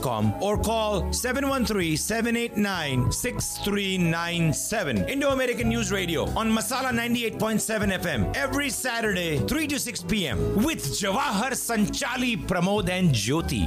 com or call 713-789-6397. Indo-American News Radio on Masala 98.7 FM every Saturday 3 to 6 p.m. with Jawahar Sanchali, Pramod and Jyoti.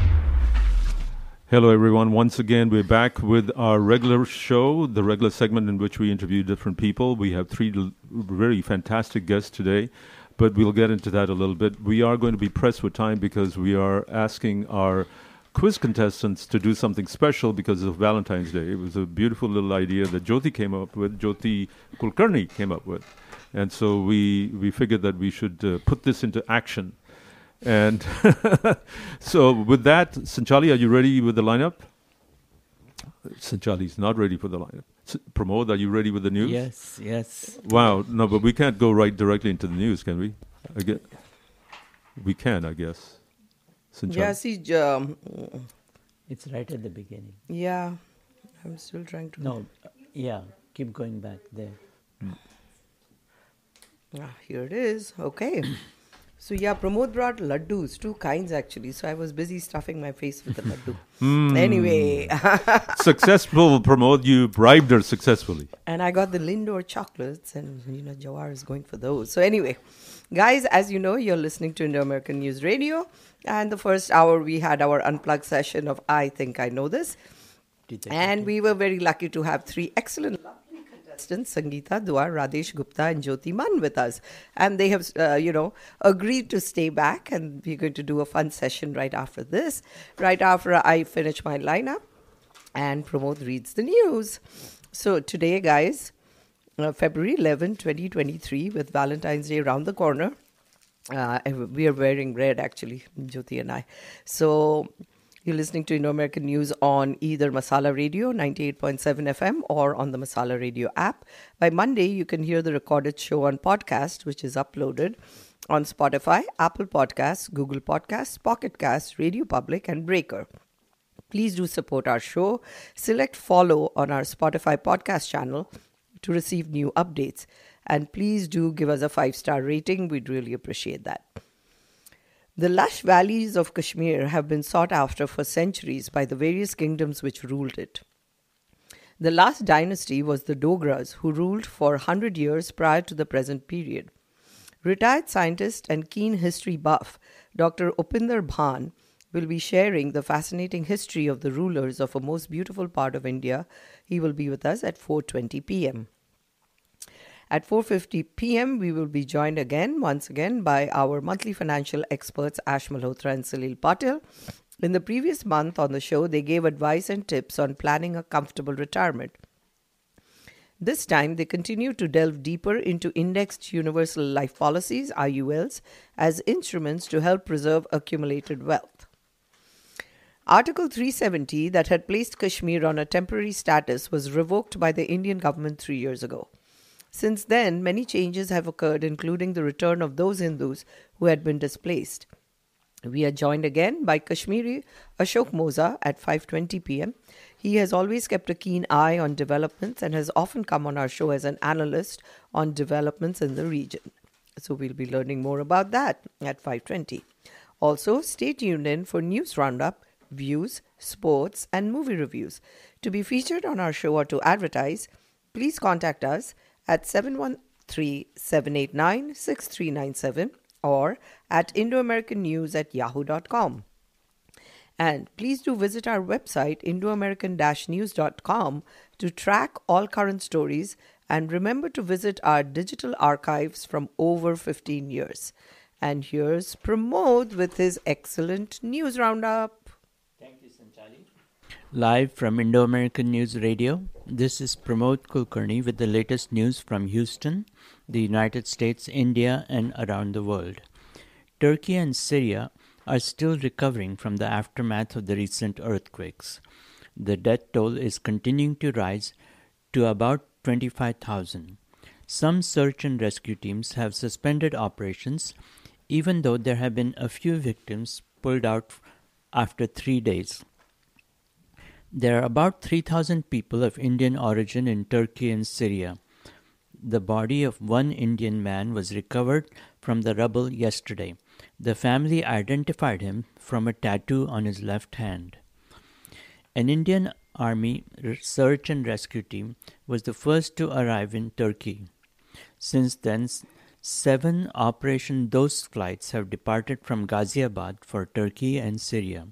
Hello, everyone. Once again, we're back with our regular show, the regular segment in which we interview different people. We have three very fantastic guests today, but we'll get into that a little bit. We are going to be pressed with time because we are asking our quiz contestants to do something special because of Valentine's Day. It was a beautiful little idea that Jyoti came up with, Jyoti Kulkarni came up with. And so we, we figured that we should uh, put this into action. And so, with that, Sanchali, are you ready with the lineup? Sanchali's not ready for the lineup. S- Pramod, are you ready with the news? Yes, yes. Wow, no, but we can't go right directly into the news, can we? I get, we can, I guess. Sanchali. Yeah, see, um, It's right at the beginning. yeah, I'm still trying to. No, uh, yeah, keep going back there. Ah, here it is. Okay. So yeah, Pramod brought laddus, two kinds actually. So I was busy stuffing my face with the laddu. Hmm. Anyway, Successful, Pramod. You bribed her successfully. and I got the Lindor chocolates, and you know Jawar is going for those. So anyway, guys, as you know, you're listening to Indo American News Radio, and the first hour we had our unplugged session of I think I know this, and we were very lucky to have three excellent. Contestants, Sangeeta Dua, Radesh Gupta, and Jyoti Man with us. And they have, uh, you know, agreed to stay back. And we're going to do a fun session right after this, right after I finish my lineup and Pramod reads the news. So today, guys, uh, February 11, 2023, with Valentine's Day around the corner. Uh, we are wearing red, actually, Jyoti and I. So you're listening to Indo American News on either Masala Radio 98.7 FM or on the Masala Radio app. By Monday, you can hear the recorded show on podcast, which is uploaded on Spotify, Apple Podcasts, Google Podcasts, Pocket Casts, Radio Public, and Breaker. Please do support our show. Select follow on our Spotify podcast channel to receive new updates. And please do give us a five star rating. We'd really appreciate that. The lush valleys of Kashmir have been sought after for centuries by the various kingdoms which ruled it. The last dynasty was the Dogras, who ruled for 100 years prior to the present period. Retired scientist and keen history buff Dr. Upinder Bhan will be sharing the fascinating history of the rulers of a most beautiful part of India. He will be with us at 4:20 p.m. At 4:50 p.m., we will be joined again, once again, by our monthly financial experts Ash Malhotra and Salil Patil. In the previous month on the show, they gave advice and tips on planning a comfortable retirement. This time, they continue to delve deeper into indexed universal life policies, IULs, as instruments to help preserve accumulated wealth. Article 370, that had placed Kashmir on a temporary status, was revoked by the Indian government three years ago. Since then, many changes have occurred, including the return of those Hindus who had been displaced. We are joined again by Kashmiri Ashok Moza at 5:20 p.m. He has always kept a keen eye on developments and has often come on our show as an analyst on developments in the region. So we'll be learning more about that at 5:20. Also, stay tuned in for news roundup, views, sports, and movie reviews. To be featured on our show or to advertise, please contact us at 713-789-6397 or at indoamericannews at yahoo.com. And please do visit our website, indoamerican-news.com, to track all current stories and remember to visit our digital archives from over 15 years. And here's Pramod with his excellent news roundup. Live from Indo American News Radio, this is Pramod Kulkarni with the latest news from Houston, the United States, India, and around the world. Turkey and Syria are still recovering from the aftermath of the recent earthquakes. The death toll is continuing to rise to about 25,000. some search and rescue teams have suspended operations, even though there have been a few victims pulled out after three days. There are about 3,000 people of Indian origin in Turkey and Syria. The body of one Indian man was recovered from the rubble yesterday. The family identified him from a tattoo on his left hand. An Indian Army search and rescue team was the first to arrive in Turkey. Since then, seven Operation Dost flights have departed from Ghaziabad for Turkey and Syria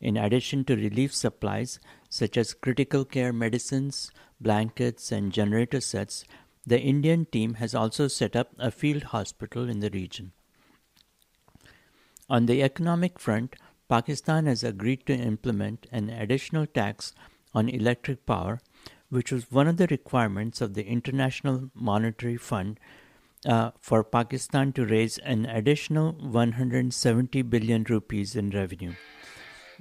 in addition to relief supplies such as critical care medicines, blankets, and generator sets, the Indian team has also set up a field hospital in the region. On the economic front, Pakistan has agreed to implement an additional tax on electric power, which was one of the requirements of the International Monetary Fund uh, for Pakistan to raise an additional 170 billion rupees in revenue.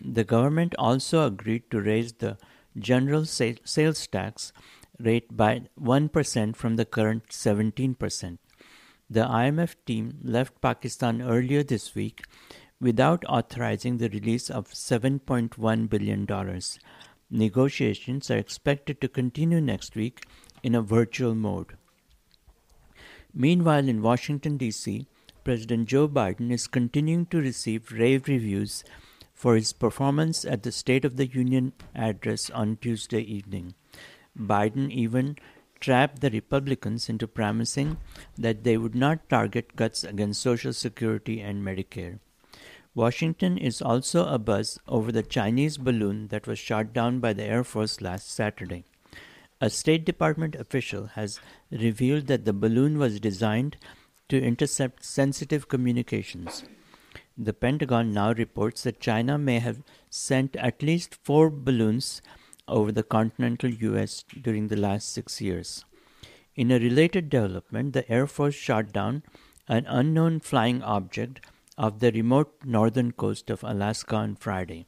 The government also agreed to raise the general sales tax rate by 1% from the current 17%. The IMF team left Pakistan earlier this week without authorizing the release of $7.1 billion. Negotiations are expected to continue next week in a virtual mode. Meanwhile, in Washington, D.C., President Joe Biden is continuing to receive rave reviews for his performance at the State of the Union address on Tuesday evening. Biden even trapped the Republicans into promising that they would not target cuts against Social Security and Medicare. Washington is also abuzz over the Chinese balloon that was shot down by the Air Force last Saturday. A State Department official has revealed that the balloon was designed to intercept sensitive communications. The Pentagon now reports that China may have sent at least four balloons over the continental US during the last six years. In a related development, the Air Force shot down an unknown flying object off the remote northern coast of Alaska on Friday.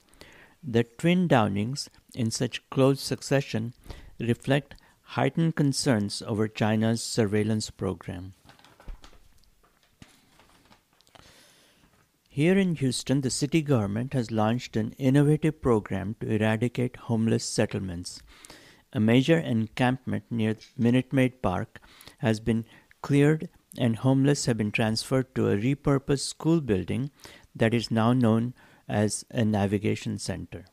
The twin downings, in such close succession, reflect heightened concerns over China's surveillance program. Here in Houston, the city government has launched an innovative program to eradicate homeless settlements. A major encampment near Minute Maid Park has been cleared and homeless have been transferred to a repurposed school building that is now known as a navigation center.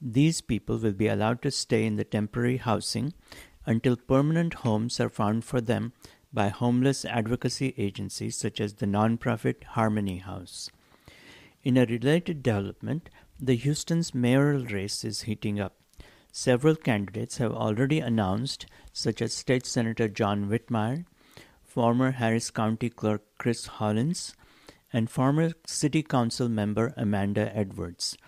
These people will be allowed to stay in the temporary housing until permanent homes are found for them by homeless advocacy agencies such as the nonprofit Harmony House. In a related development, the Houston's mayoral race is heating up. Several candidates have already announced, such as State Senator John Whitmire, former Harris County Clerk Chris Hollins, and former City Council member Amanda Edwards.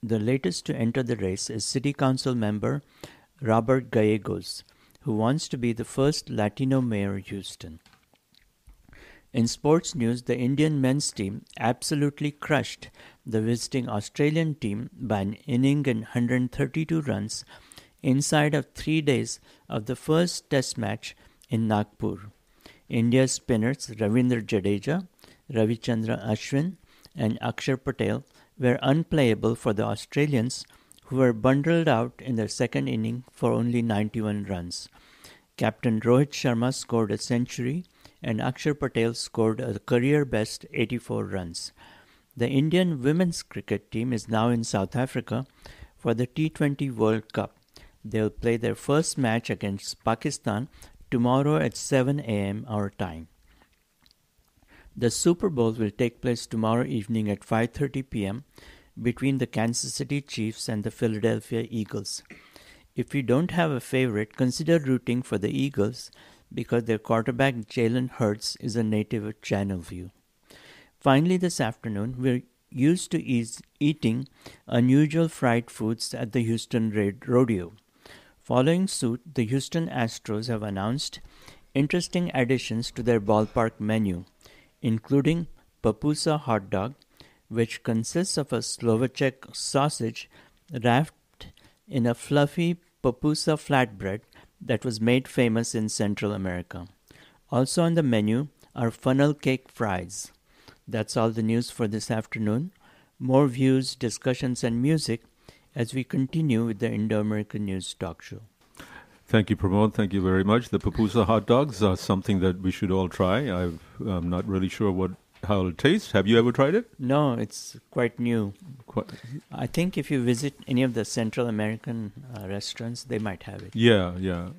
The latest to enter the race is City Council member Robert Gallegos, who wants to be the first Latino mayor of Houston. In sports news, the Indian men's team absolutely crushed the visiting Australian team by an inning and 132 runs inside of three days of the first test match in Nagpur. India's spinners Ravindra Jadeja, Ravichandra Ashwin, and Akshar Patel were unplayable for the Australians, who were bundled out in their second inning for only 91 runs. Captain Rohit Sharma scored a century and Akshar Patel scored a career best 84 runs. The Indian women's cricket team is now in South Africa for the T20 World Cup. They'll play their first match against Pakistan tomorrow at 7 a.m. our time. The Super Bowl will take place tomorrow evening at 5:30 p.m. between the Kansas City Chiefs and the Philadelphia Eagles. If you don't have a favorite, consider rooting for the Eagles because their quarterback Jalen Hurts is a native of Channelview. Finally, this afternoon, we're used to eat, eating unusual fried foods at the Houston Rodeo. Following suit, the Houston Astros have announced interesting additions to their ballpark menu, including Pupusa hot dog, which consists of a Slovacek sausage wrapped in a fluffy Pupusa flatbread that was made famous in Central America. Also on the menu are funnel cake fries. That's all the news for this afternoon. More views, discussions, and music as we continue with the Indo American News Talk Show. Thank you, Pramod. Thank you very much. The pupusa hot dogs are something that we should all try. I've, I'm not really sure what how it tastes. Have you ever tried it? No, it's quite new. Quite, I think if you visit any of the Central American uh, restaurants, they might have it. yeah, yeah.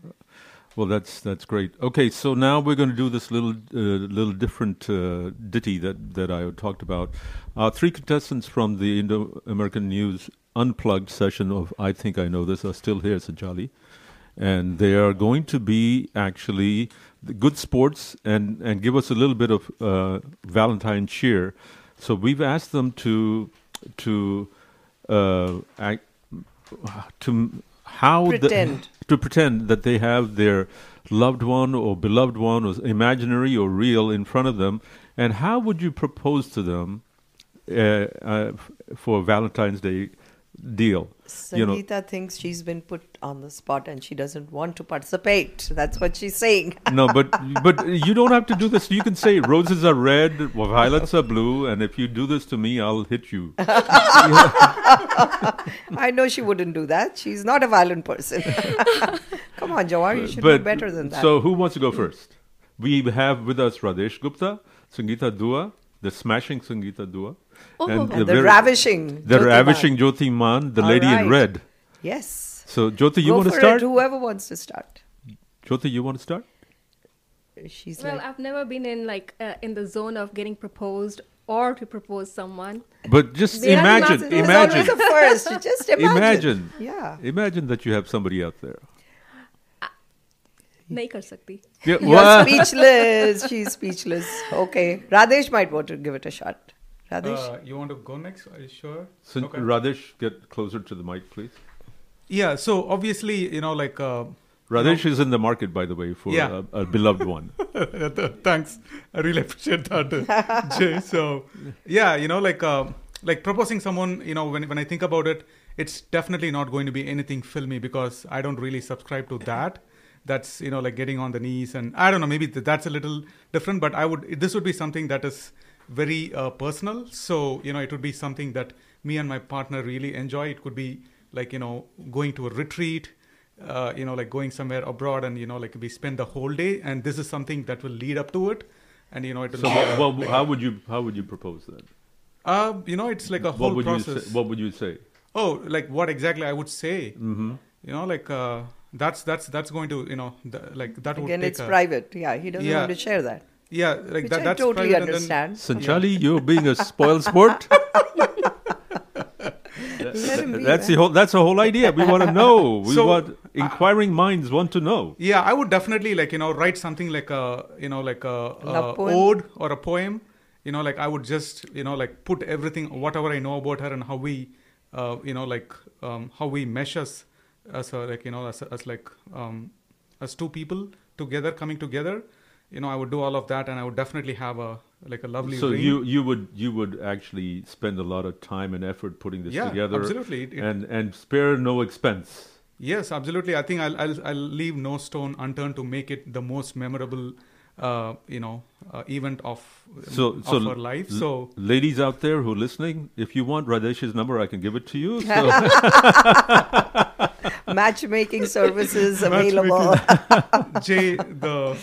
Well, that's that's great. Okay, so now we're going to do this little uh, little different uh, ditty that that I talked about. Our three contestants from the Indo American News Unplugged session of I Think I Know This are still here, Sanchali, and they are going to be actually good sports and and give us a little bit of uh, Valentine cheer. So we've asked them to to uh, act, to how the- Pretend. to pretend that they have their loved one or beloved one or imaginary or real in front of them and how would you propose to them uh, uh, for valentine's day deal you know thinks she's been put on the spot and she doesn't want to participate. That's what she's saying. no but but you don't have to do this you can say roses are red violets are blue and if you do this to me i'll hit you I know she wouldn't do that. She's not a violent person. Come on, Jawar, you should but do better than that. so who wants to go first we have with us radesh gupta sangeeta dua the smashing sangeeta dua and the very- ravishing. The Jyoti ravishing Jyoti Man, the All lady right. in red. Yes. So, Jyoti, you Go want to for start? It, whoever wants to start. Jyoti, you want to start? She's Well, like, I've never been in like uh, in the zone of getting proposed or to propose someone. But just They are imagine, not- there's imagine, always a first. Just imagine. imagine, Yeah. imagine that you have somebody out there. नहीं कर सकती. Yeah, You're what? speechless. She's speechless. Okay. Radesh might want to give it a shot. Radesh? Uh, you want to go next? Are you sure? So, Okay. Radesh, get closer to the mic, please. Yeah. So obviously, you know, like. Uh, Radesh is in the market, by the way, for Yeah. a, a beloved one. Thanks. I really appreciate that, uh, Jay. So, yeah, you know, like uh, like proposing someone, you know, when when I think about it, it's definitely not going to be anything filmy because I don't really subscribe to that. That's you know like getting on the knees and I don't know maybe th- that's a little different, but I would this would be something that is very uh, personal. So you know it would be something that me and my partner really enjoy. It could be like you know going to a retreat uh, you know, like going somewhere abroad and, you know, like we spend the whole day and this is something that will lead up to it. And, you know, it will So, be, what, uh, what, how would you how would you propose that? uh, you know, it's like a whole What would process. you say? What would you say? oh, like what exactly I would say, Mm-hmm. you know, like, uh, that's, that's, that's going to, you know, the, like that would Again, take it's a, private. Yeah, he doesn't Yeah. want to share that. Yeah, like Which that, I that's totally private and then- understand. Sanchali, you're being a spoiled sport. Let be, that's the whole. That's the whole idea. We want to know. We So, want inquiring minds want to know. Yeah, I would definitely like you know write something like a you know like a, a ode or a poem. You know, like I would just you know like put everything whatever I know about her and how we uh, you know like um, how we mesh us as a, like you know as, as like um, as two people together coming together. You know, I would do all of that, and I would definitely have a like a lovely. So ring. you you would you would actually spend a lot of time and effort putting this Yeah, together, absolutely. It- it- and and spare no expense. Yes, absolutely. I think I'll, I'll I'll leave no stone unturned to make it the most memorable, uh, you know, uh, event of So of so her life. l- So ladies out there who are listening, if you want Radesh's number, I can give it to you. So Matchmaking services available. Jay, the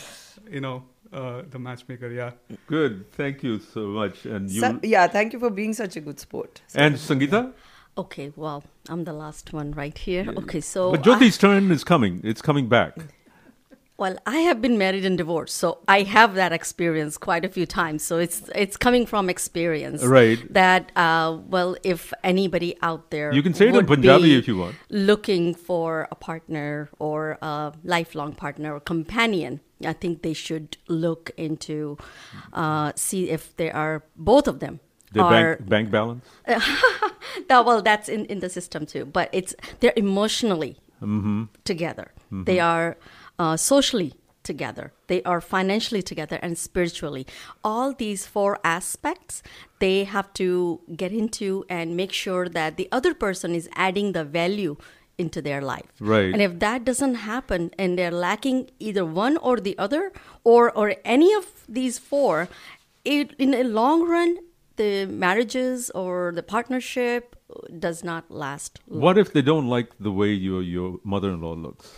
you know uh, the matchmaker. Yeah. good, thank you so much, and you Sa- yeah, thank you for being such a good sport. and Sangeeta. Okay, well, I'm the last one right here. Okay, so But Jyoti's turn is coming. It's coming back. Well, I have been married and divorced, so I have that experience quite a few times. So it's it's coming from experience, Right. That uh, well, if anybody out there, You can say it in Punjabi if you want. looking for a partner or a lifelong partner or companion, I think they should look into uh, see if they are both of them The are bank bank balance. that, well, that's in, in the system too. But it's they're emotionally Mm-hmm. together. They are uh, socially together. They are financially together and spiritually. All these four aspects they have to get into and make sure that the other person is adding the value into their life. Right. And if that doesn't happen and they're lacking either one or the other or or any of these four, it, in the long run, the marriages or the partnership does not last. What if they don't like the way your your mother-in-law looks?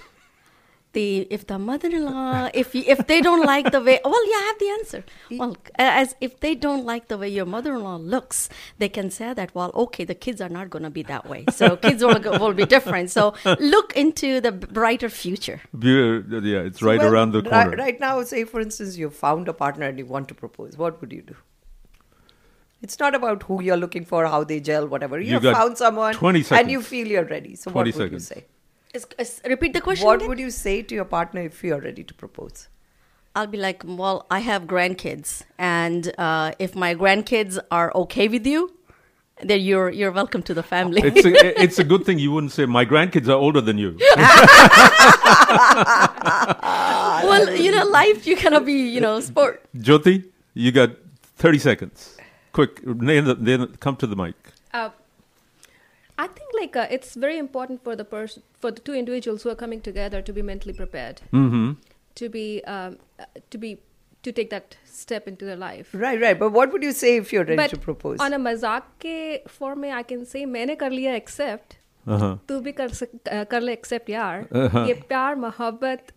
The if the mother-in-law if you, if they don't like the way well yeah I have the answer well as if they don't like the way your mother-in-law looks they can say that well okay the kids are not going to be that way so kids will, will be different so look into the brighter future uh, Yeah, it's right Well, around the corner. Right now, say for instance, you found a partner and you want to propose. What would you do? It's not about who you're looking for, how they gel, whatever. You, You have found someone 20 and you feel you're ready. So 20 what would seconds. you say? Is- is- repeat the question What again? would you say to your partner if you're ready to propose? I'll be like, well, I have grandkids, and uh, if my grandkids are okay with you, then you're you're welcome to the family. It's a, it's a good thing you wouldn't say my grandkids are older than you. well, you know, life you cannot be, you know, sport. Jyoti, you got 30 seconds. Quick, then come to the mic. Uh, I think like uh, it's very important for the person, for the two individuals who are coming together to be mentally prepared, Mm-hmm. to be, um, uh, to be, to take that step into their life. Right, right. But what would you say if you're ready But to propose? on a मजाक के form में I can say मैंने कर लिया accept Uh-huh. तू भी कर सक, uh, कर ले accept यार Uh-huh. ये प्यार मोहब्बत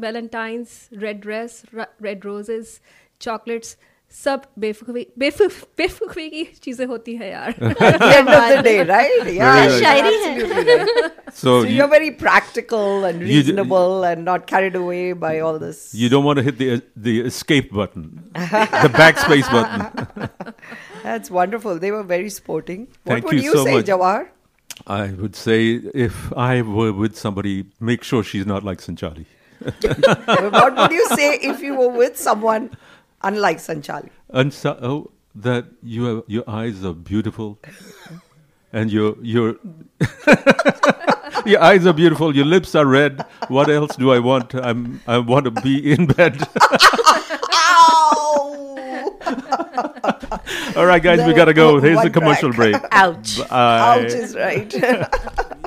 Valentine's red dress red roses chocolates सब बेवकूफ़ी बेवकूफ़ बेवकूफ़ी की चीज़ें होती हैं यार At the end of the day, right? Yeah, Very right. absolutely right. So, So you, you're very practical and You d- reasonable and not carried away by all this. you don't want to hit the the escape button, the backspace button. That's wonderful. They were very sporting. What Thank would you you, so say, much. Jawahar? I would say if I were with somebody, make sure she's not like Sanchali. what would you say if you were with someone Unlike Sanchali? And so, oh, that you have, your eyes are beautiful, and your your your eyes are beautiful. Your lips are red. What else do I want? I'm I want to be in bed. All right, guys, we gotta go. Here's the commercial break. crack. Ouch. Bye. Ouch is right.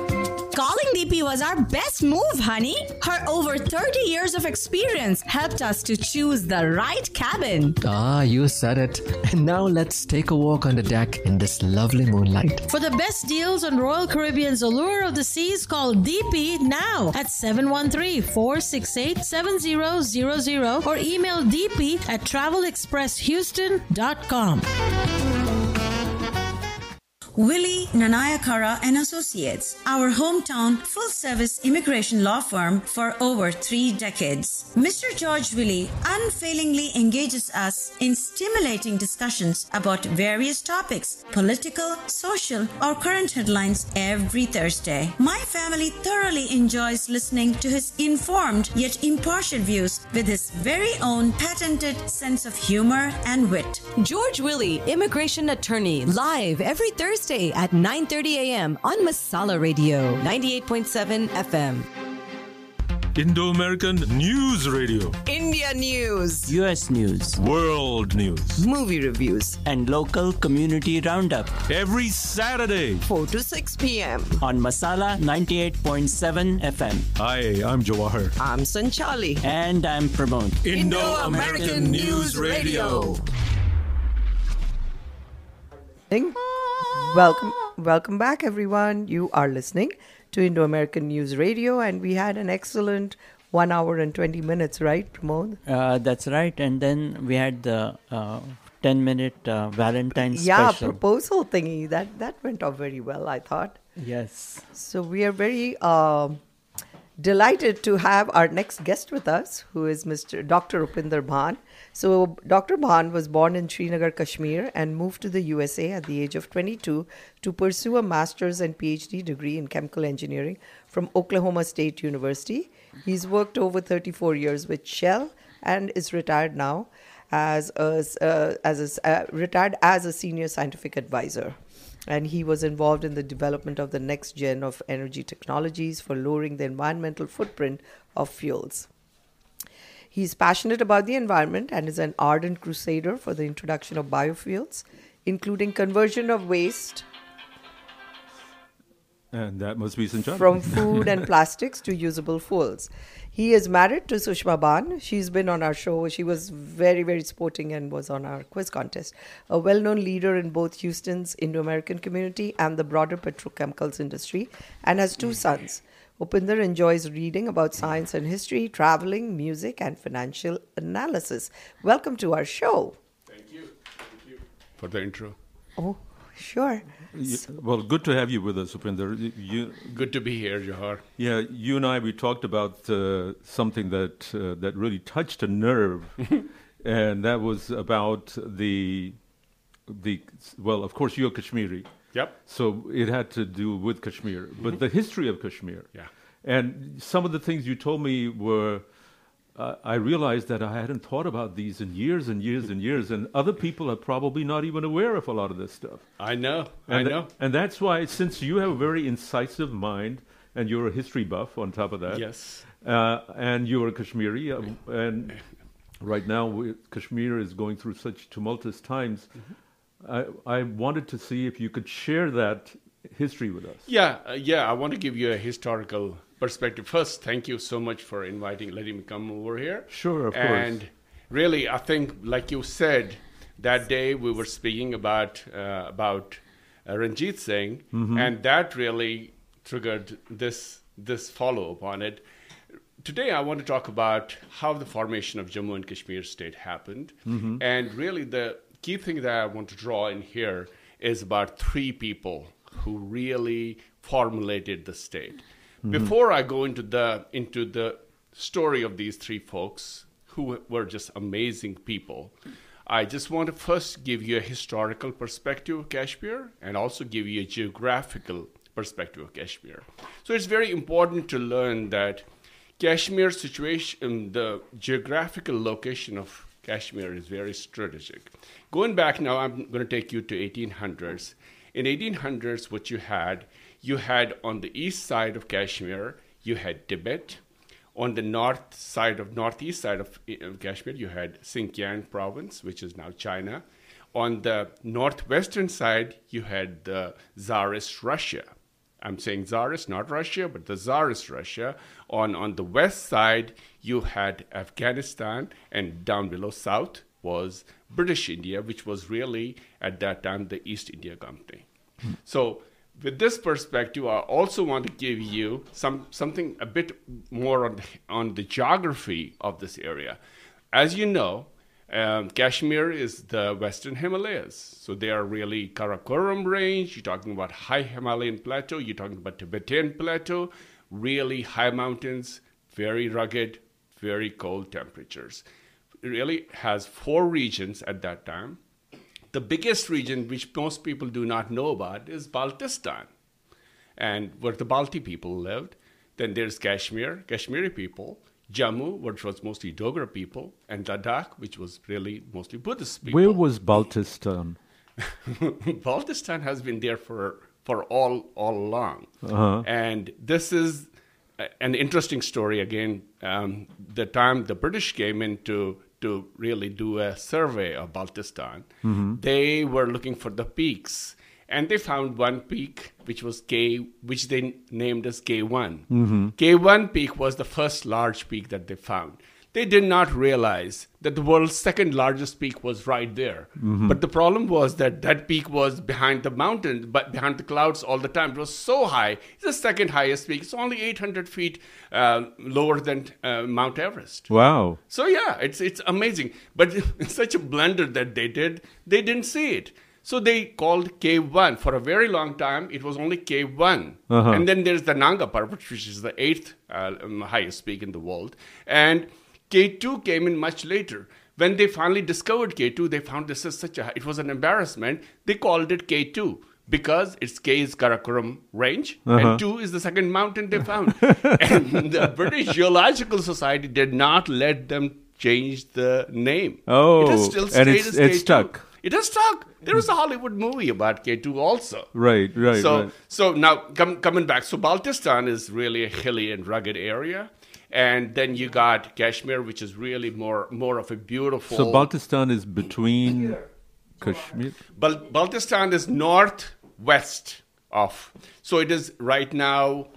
Calling DP was our best move, honey. Her over 30 years of experience helped us to choose the right cabin. Ah, you said it. And now let's take a walk on the deck in this lovely moonlight. For the best deals on Royal Caribbean's Allure of the Seas, call DP now at 713-468-7000 or email dp at travelexpresshouston.com. Willie Nanayakkara and Associates, our hometown full-service immigration law firm for over three decades. Mr. George Willie unfailingly engages us in stimulating discussions about various topics, political, social, or current headlines every Thursday. My family thoroughly enjoys listening to his informed yet impartial views with his very own patented sense of humor and wit. George Willie, immigration attorney, live every Thursday at 9:30 a.m. on Masala Radio, 98.7 FM. Indo-American News Radio. India news, US News World News. movie reviews, and local community roundup Every Saturday. 4 to 6 p.m. on Masala 98.7 FM. Hi, I'm Jawahar. I'm Sanchali. And I'm Pramod. Indo-American News Radio. Welcome, welcome back, everyone. You are listening to Indo American News Radio, and we had an excellent one hour and 20 minutes, right, Pramod? Uh, that's right. And then we had the uh, 10 minute uh, Valentine's Yeah, special. proposal thingy. That, that went off very well, I thought. yes. So we are very um delighted to have our next guest with us, who is Mr. Dr. Upinder Bhan. So Dr. Bhan was born in Srinagar, Kashmir, and moved to the USA at the age of 22 to pursue a master's and PhD degree in chemical engineering from Oklahoma State University. He's worked over 34 years with Shell and is retired now as a, uh, as a, uh, retired as a senior scientific advisor. and he was involved in the development of the next gen of energy technologies for lowering the environmental footprint of fuels. He's passionate about the environment and is an ardent crusader for the introduction of biofuels, including conversion of waste And that must be from food and plastics to usable fuels. He is married to Sushma Bhan. She's been on our show. She was very, very sporting and was on our quiz contest. A well known leader in both Houston's Indo American community and the broader petrochemicals industry, and has two mm. sons. Upinder enjoys reading about science and history, traveling, music, and financial analysis. Welcome to our show. Thank you. Thank you for the intro. Oh, sure. Y- well, good to have you with us, Upinder. You- You, Good to be here, Johar. yeah, you and I we talked about uh, something that uh, that really touched a nerve, and that was about the the well, of course, you're Kashmiri. Yep. So it had to do with Kashmir, but the history of Kashmir. Yeah. And some of the things you told me were, uh, I realized that I hadn't thought about these in years and years and years, and other people are probably not even aware of a lot of this stuff. I know. I And, know. and that's why, since you have a very incisive mind, and you're a history buff on top of that. Yes. Uh, and you're a Kashmiri, uh, and right now we, Kashmir is going through such tumultuous times. Mm-hmm. I, I wanted to see if you could share that history with us. Yeah, uh, yeah. I want to give you a historical perspective. First, thank you so much for inviting, letting me come over here. Sure, of course. And really, I think, like you said, that day we were speaking about uh, about uh, Ranjit Singh, Mhm. and that really triggered this this follow up on it. Today, I want to talk about how the formation of Jammu and Kashmir state happened, Mhm. and really the key thing that I want to draw in here is about three people who really formulated the state. Mhm. Before I go into the into the story of these three folks who were just amazing people, I just want to first give you a historical perspective of Kashmir and also give you a geographical perspective of Kashmir. So it's very important to learn that Kashmir situation, the geographical location of Kashmir is very strategic. Going back now, I'm going to take you to 1800s. In 1800s, what you had, you had on the east side of Kashmir, you had Tibet. On the north side of northeast side of uh, Kashmir, you had Xinjiang province, which is now China. On the northwestern side, you had the Tsarist Russia. I'm saying Tsarist, not Russia, but the Tsarist Russia. On, on the west side, you had Afghanistan, and down below south was British India, which was really at that time the East India Company. So, with this perspective, I also want to give you some something a bit more on the, on the geography of this area. As you know, um, Kashmir is the Western Himalayas, so they are really Karakoram Range. You're talking about high Himalayan plateau. You're talking about Tibetan plateau, really high mountains, very rugged, very cold temperatures. It really has four regions at that time. The biggest region, which most people do not know about, is Baltistan, and where the Balti people lived. Then there's Kashmir, Kashmiri people, Jammu, which was mostly Dogra people, and Ladakh, which was really mostly Buddhist people. Where was Baltistan? Baltistan has been there for for all all along, Uh-huh. and this is an interesting story. Again, um, the time the British came in to to really do a survey of Baltistan, Mhm. they were looking for the peaks, and they found one peak which was K, which they named as K1. Mhm. K1 peak was the first large peak that they found. They did not realize that the world's second largest peak was right there. Mhm. But the problem was that that peak was behind the mountain, but behind the clouds all the time. It was so high. It's the second highest peak. It's only 800 feet uh, lower than uh, Mount Everest. Wow. So yeah, it's it's amazing. But it's such a blunder that they did. They didn't see it. So they called K1 for a very long time. It was only K1, Uh-huh. and then there's the Nanga Parbat, which is the eighth uh, um, highest peak in the world, and K2 came in much later. When they finally discovered K2, they found this is such a it was an embarrassment. They called it K2 because its K is Karakoram range Uh-huh. and 2 is the second mountain they found. and the British Geological Society did not let them change the name. Oh, it is still and it's- as it's K2. stuck. It does talk. There was a Hollywood movie about K2 also. Right, right, So, right. so now com- coming back, so Baltistan is really a hilly and rugged area, and then you got Kashmir, which is really more more of a beautiful. So Baltistan is between Kashmir. Bal- Baltistan is northwest of. So it is right now.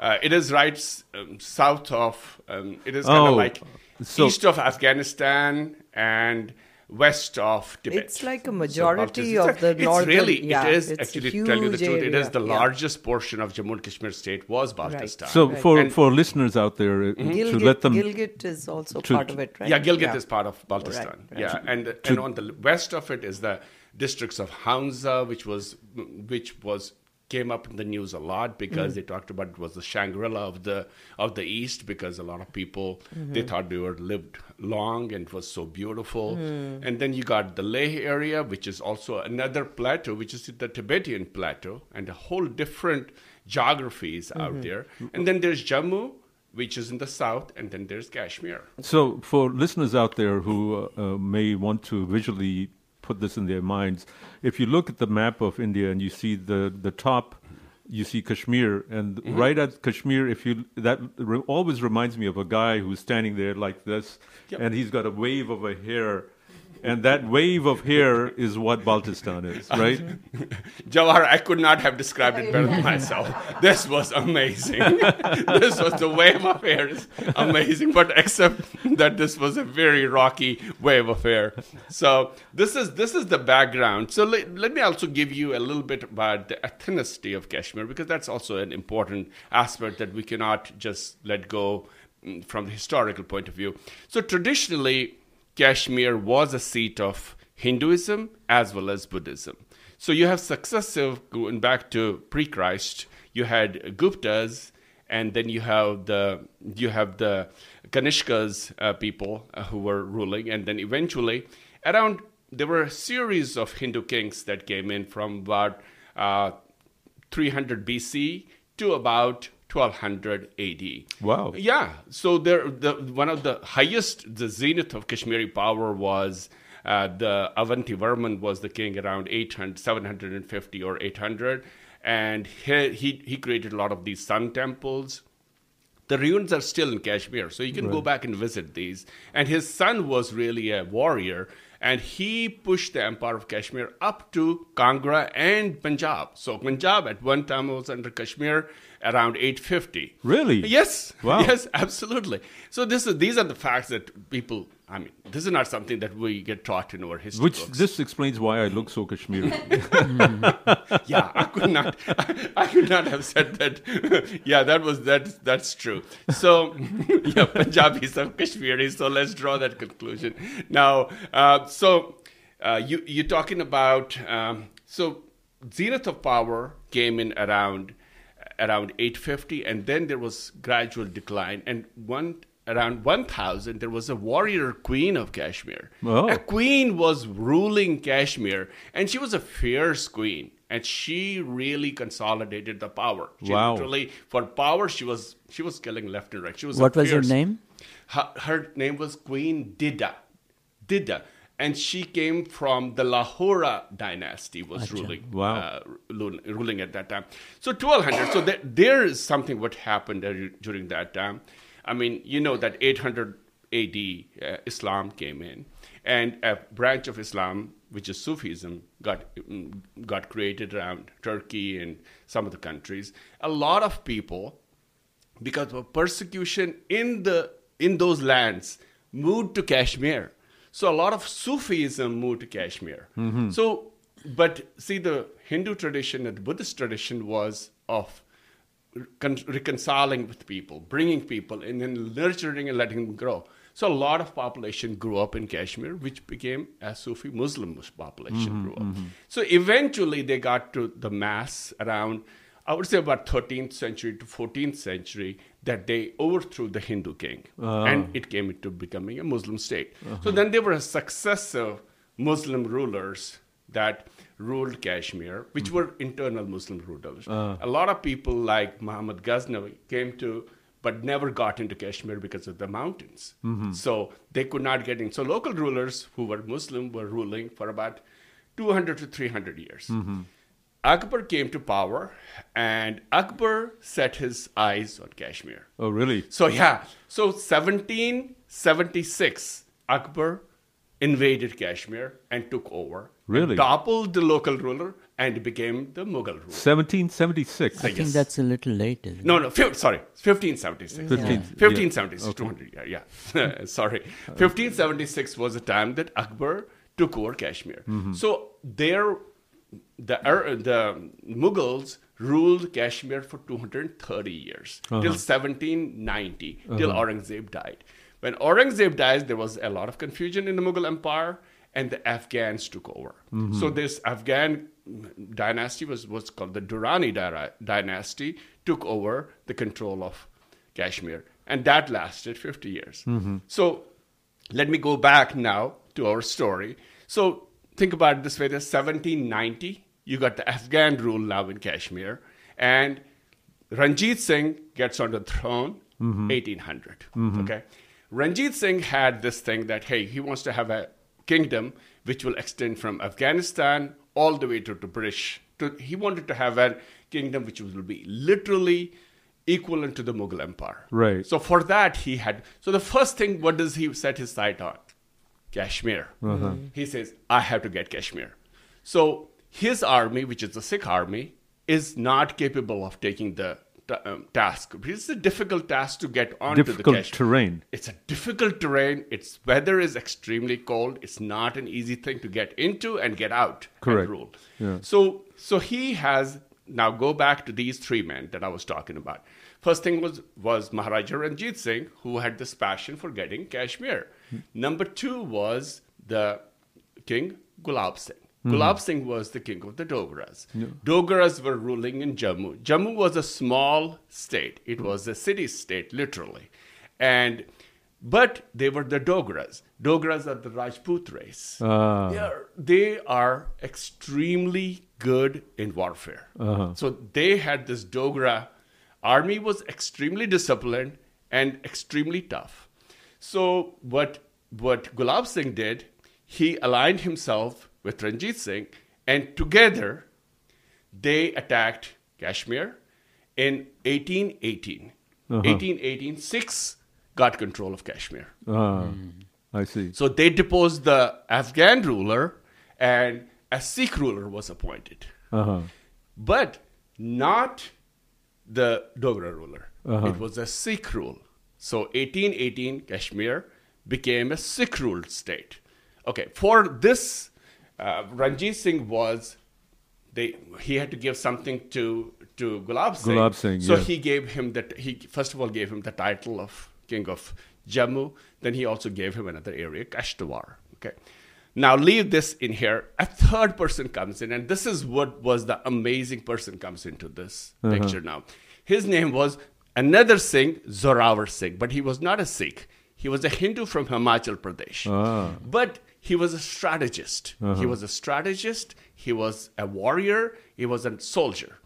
Uh, it is right um, south of. Um, it is kind Oh, of like so- east of Afghanistan and west of Tibet. It's like a majority Baltistan- of the it's northern. really yeah, it is it's actually to tell you the huge truth. It is the yeah. largest portion of Jammu and Kashmir state was Baltistan. So for And- for listeners out there, uh, to Gilgit, let them Gilgit is also to- part of it, right? Yeah, Gilgit is part of Baltistan. Right, right. Yeah, and and on the west of it is the districts of Hunza, which was which was came up in the news a lot because Mm. they talked about it was the Shangri-La of the of the east because a lot of people they Mhm. thought they were lived long and it was so beautiful. Mm. And then you got the Leh area, which is also another plateau, which is the Tibetan plateau, and a whole different geographies out Mhm. there. And then there's Jammu, which is in the south, and then there's Kashmir. So, for listeners out there who uh, uh, may want to visually put this in their minds, if you look at the map of India and you see the, the top, you see Kashmir, and Mhm. right at Kashmir, if you that re- always reminds me of a guy who's standing there like this, Yep. and he's got a wave of a hair. And that wave of hair is what Baltistan is, right? Jawahar, I could not have described it better than myself. This was amazing. this was the wave of hair is amazing, but except that this was a very rocky wave of hair. So this is this is the background. So let, let me also give you a little bit about the ethnicity of Kashmir because that's also an important aspect that we cannot just let go mm, from the historical point of view. So traditionally, Kashmir was a seat of Hinduism as well as Buddhism. So you have successive, going back to pre-Christ, you had Guptas, and then you have the you have the Kanishkas uh, people uh, who were ruling, and then eventually, around there were a series of Hindu kings that came in from about uh, 300 BC to about 1200 AD. Wow. Yeah. So there, the one of the highest, the zenith of Kashmiri power was uh, the Avanti Varman was the king around 800, 750 or 800, and he, he he created a lot of these sun temples. The ruins are still in Kashmir, so you can go back and visit these. And his son was really a warrior, and he pushed the empire of Kashmir up to Kangra and Punjab. So Punjab at one time was under Kashmir around 850. Really? Yes. Wow. Yes, absolutely. So this is these are the facts that people. I mean, this is not something that we get taught in our history Which books. this explains why I look so Kashmiri. yeah, I could not. I, I could not have said that. yeah, that was that. That's true. So, yeah, Punjabis are Kashmiri. So let's draw that conclusion. Now, uh, so uh, you you're talking about um, so zenith of power came in around around 850, and then there was gradual decline, and one. Around 1000, there was a warrior queen of Kashmir. Oh. A queen was ruling Kashmir, and she was a fierce queen, and she really consolidated the power. She Wow. literally, for power, she was she was killing left and right. She was. What was her name? Her, her name was Queen Dida, Dida, and she came from the Lohara dynasty. Was ruling. Wow. Uh, ruling, at that time. So 1200. So there, there is something what happened during that time. I mean, you know that 800 AD uh, Islam came in, and a branch of Islam, which is Sufism, got mm, got created around Turkey and some of the countries. A lot of people, because of persecution in the in those lands, moved to Kashmir. So a lot of Sufism moved to Kashmir. Mhm. So, but see, the Hindu tradition and the Buddhist tradition was of con- reconciling with people, bringing people, and then nurturing and letting them grow. So a lot of population grew up in Kashmir, which became a Sufi Muslim population Mhm, grew up. mhm. So eventually they got to the mass around, I would say about 13th century to 14th century, that they overthrew the Hindu king. Ah. And it came into becoming a Muslim state. Uh-huh. So then there were successive Muslim rulers that ruled Kashmir, which were internal Muslim rulers. Ah. A lot of people like Muhammad Ghaznavi came to, but never got into Kashmir because of the mountains. Mhm. So they could not get in. So local rulers who were Muslim were ruling for about 200 to 300 years. Mm-hmm. Akbar came to power, and Akbar set his eyes on Kashmir. Oh, really? So yeah, so 1776, Akbar invaded Kashmir and took over. Really? And toppled the local ruler and became the Mughal ruler. 1776. I think that's a little late. Isn't No, no, fif- sorry, 1576. 15, yeah. 1576, Okay. 200, yeah, yeah. sorry. 1576 was the time that Akbar took over Kashmir. Mhm. So there, the, Ar- the Mughals ruled Kashmir for 230 years, Uh-huh. till 1790, till Uh-huh. Aurangzeb died. When Aurangzeb dies, there was a lot of confusion in the Mughal Empire, and the Afghans took over. Mhm. So this Afghan dynasty was what's called the Durrani dynasty, took over the control of Kashmir, and that lasted 50 years. Mhm. So let me go back now to our story. So think about it this way: there's 1790, you got the Afghan rule now in Kashmir, and Ranjit Singh gets on the throne Mhm. 1800. Mhm. Okay, Ranjit Singh had this thing that hey, he wants to have a kingdom which will extend from Afghanistan all the way to the British. To, he wanted to have a kingdom which will be literally equivalent to the Mughal Empire. Right. So for that he had. So the first thing, what does he set his sight on? Kashmir. Uh-huh. He says, I have to get Kashmir. So his army, which is the Sikh army, is not capable of taking the ta- um, task. It's a difficult task to get onto Difficult the Kashmir. terrain. It's a difficult terrain. Its weather is extremely cold. It's not an easy thing to get into and get out Correct. and rule. Yeah. So, so he has now go back to these three men that I was talking about. First thing was was Maharaja Ranjit Singh, who had this passion for getting Kashmir. Number two was the King Gulab Singh. Mhm. Gulab Singh was the king of the Dogras. Yeah. Dogras were ruling in Jammu. Jammu was a small state. It was a city state, literally. And but they were the Dogras. Dogras are the Rajput race. Ah. They, are, they are extremely good in warfare. Uh-huh. So they had this Dogra army was extremely disciplined and extremely tough. So what what Gulab Singh did, he aligned himself with Ranjit Singh, and together they attacked Kashmir in 1818. Uh-huh. 1818, six got control of Kashmir. Ah, I see. So they deposed the Afghan ruler, and a Sikh ruler was appointed, Uh-huh. but not the Dogra ruler. Uh-huh. It was a Sikh rule. So 1818, Kashmir became a Sikh ruled state. Okay, for this, uh, Ranjit Singh was they he had to give something to to Gulab Singh. Gulab Singh, So he gave him that he first of all gave him the title of king of Jammu. Then he also gave him another area, Kashtawar. Okay. Now leave this in here. A third person comes in, and this is what was the amazing person comes into this Uh-huh. picture now. His name was another Singh, Zorawar Singh, but he was not a Sikh. He was a Hindu from Himachal Pradesh. Ah. But he was a strategist. He Uh-huh. was a strategist. He was a warrior. He was a soldier.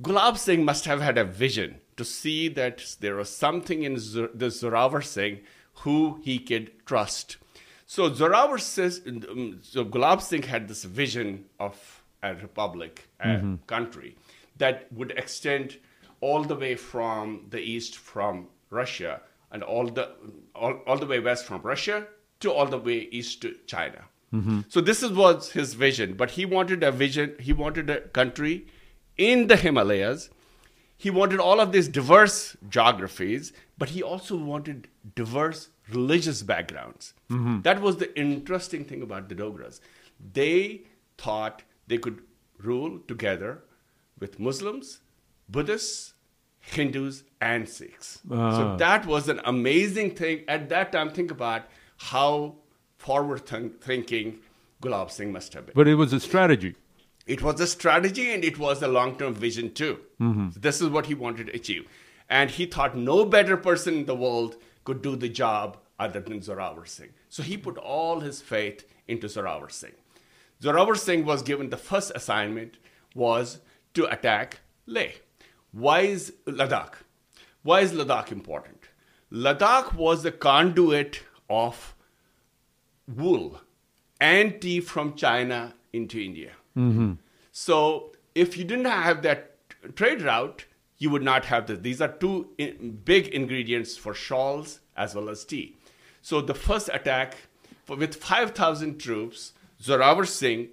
Gulab Singh must have had a vision to see that there was something in the Zorawar Singh who he could trust. So Zorawar says, um, so Gulab Singh had this vision of a republic, a Mhm. country that would extend all the way from the east from Russia and all the all, all the way west from Russia to all the way east to China. Mhm. So this is, was his vision, but he wanted a vision. He wanted a country in the Himalayas. He wanted all of these diverse geographies, but he also wanted diverse religious backgrounds. Mhm. That was the interesting thing about the Dogras. They thought they could rule together with Muslims, Buddhists, Hindus, and Sikhs. Ah. So that was an amazing thing. At that time, think about how forward think- thinking Gulab Singh must have been. But it was a strategy. It was a strategy and it was a long term vision too. Mhm. This is what he wanted to achieve. And he thought no better person in the world could do the job other than Zorawar Singh. So he put all his faith into Zorawar Singh. Zorawar Singh was given the first assignment was to attack Leh. Why is Ladakh? Why is Ladakh important? Ladakh was the conduit of wool and tea from China into India. Mm-hmm. So if you didn't have that trade route, you would not have this. These are two in, big ingredients for shawls as well as tea. So the first attack, for, with 5,000 troops, Zorawar Singh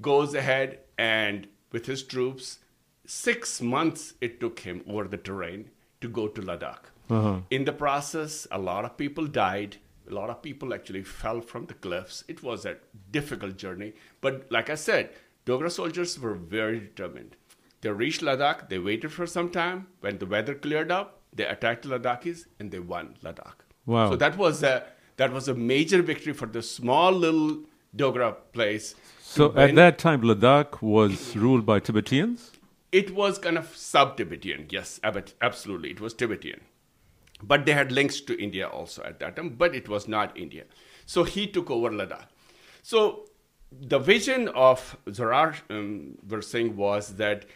goes ahead and with his troops, six months it took him over the terrain to go to Ladakh. Uh-huh. In the process, a lot of people died. A lot of people actually fell from the cliffs. It was a difficult journey. But like I said, Dogra soldiers were very determined. They reached Ladakh, they waited for some time. When the weather cleared up, they attacked the Ladakhis and they won Ladakh. Wow. So that was a that was a major victory for the small little Dogra place. So at that time, Ladakh was ruled by Tibetans. It was kind of sub-Tibetan, yes, absolutely. It was Tibetan. But they had links to India also at that time, but it was not India. So he took over Ladakh. So the vision of Zorar um, Singh was that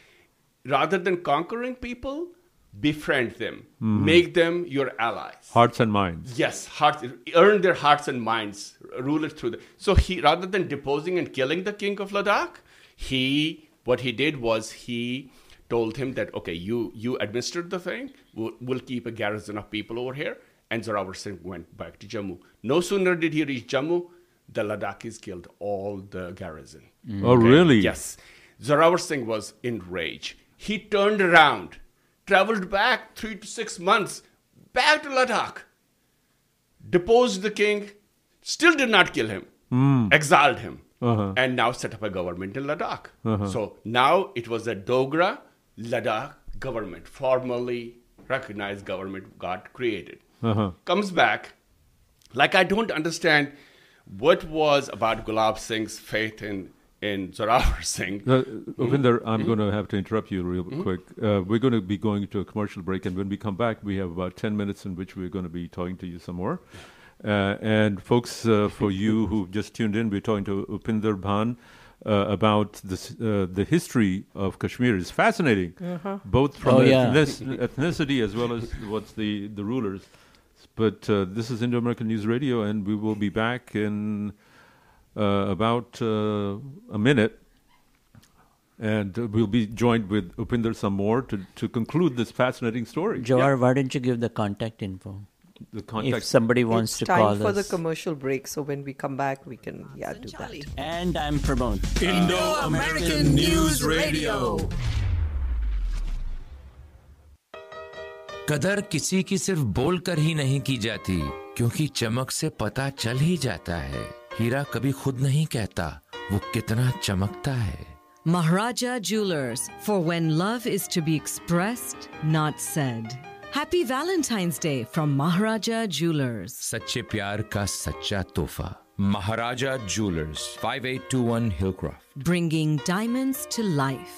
rather than conquering people, befriend them, Mhm. make them your allies. Hearts and minds. Yes, hearts, earn their hearts and minds, rule it through them. So he, rather than deposing and killing the king of Ladakh, he, what he did was he told him that, okay, you, you administered the thing, we'll, we'll keep a garrison of people over here. And Zorawar Singh went back to Jammu. No sooner did he reach Jammu, the Ladakhis killed all the garrison. Mm. Oh, really? Yes. Zorawar Singh was enraged. He turned around, traveled back three to six months, back to Ladakh, deposed the king, still did not kill him, Mm. exiled him, Uh-huh. and now set up a government in Ladakh. Uh-huh. So now it was a Dogra Ladakh government, formally recognized government got created. Uh-huh. Comes back, like I don't understand what was about Gulab Singh's faith in in Zorawar Singh. Uh, Upinder, I'm Mhm. going to have to interrupt you real Mhm. quick. Uh, we're going to be going to a commercial break, and when we come back, we have about 10 minutes in which we're going to be talking to you some more. Uh, and folks, uh, for you who've just tuned in, we're talking to Upinder Bhan uh, about this, uh, the history of Kashmir. It's fascinating, Uh-huh. both from Oh, yeah. ethnic- ethnicity as well as what's the, the rulers. But uh, this is Indo American News Radio, and we will be back in uh, about uh, a minute. And uh, we'll be joined with Upinder some more to, to conclude this fascinating story. Jawar, why don't you give the contact info? The contact- If somebody wants it's to time call for us. the commercial break, so when we come back, we can yeah do that. and I'm Pramod. Indo-American News Radio. कदर किसी की सिर्फ़ बोलकर ही नहीं की जाती क्योंकि चमक से पता चल ही जाता है हीरा कभी खुद नहीं कहता वो कितना चमकता है Maharaja Jewelers, for when love is to be expressed, not said. Happy Valentine's Day from Maharaja Jewelers. सच्चे प्यार का सच्चा तोहफा Maharaja jewellers 5821 Hillcroft Bringing diamonds to life.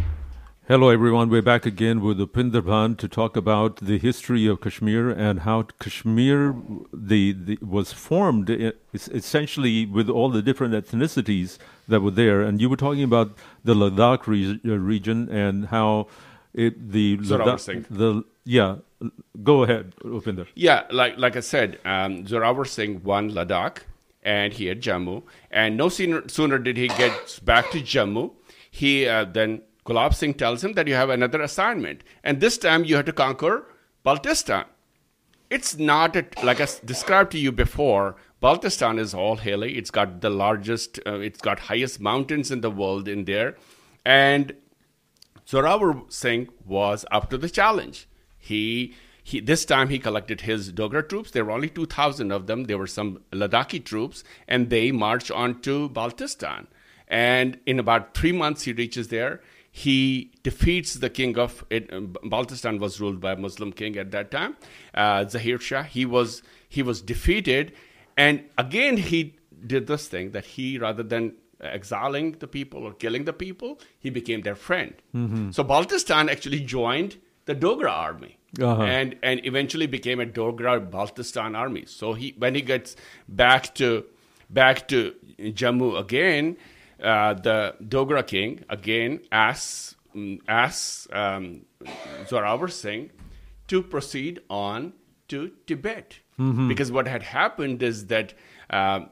Hello, everyone. We're back again with Upinder Bhan to talk about the history of Kashmir and how Kashmir the, the was formed essentially with all the different ethnicities that were there. And you were talking about the Ladakh re- uh, region and how it, the Ladakh- the yeah. Go ahead, Upinder. Yeah, like like I said, um, Zorawar Singh won Ladakh, and he had Jammu. And no sooner, sooner did he get back to Jammu, he uh, then Gulab Singh tells him that you have another assignment, and this time you have to conquer Baltistan. It's not a, like I described to you before. Baltistan is all hilly. It's got the largest, uh, it's got highest mountains in the world in there, and Zorawar Singh was up to the challenge. He he, this time he collected his Dogra troops. There were only 2,000 of them. There were some Ladakhi troops, and they marched on to Baltistan. And in about three months, he reaches there. He defeats the king of it. um, Baltistan was ruled by a Muslim king at that time, uh, Zahir Shah. He was he was defeated, and again he did this thing that he rather than exiling the people or killing the people, he became their friend. Mhm. So Baltistan actually joined the Dogra army. Uh-huh. And and eventually became a Dogra Baltistan army. So he when he gets back to back to Jammu again, uh, the Dogra king again asks asks um, Zorawar Singh to proceed on to Tibet Mhm. because what had happened is that. Um,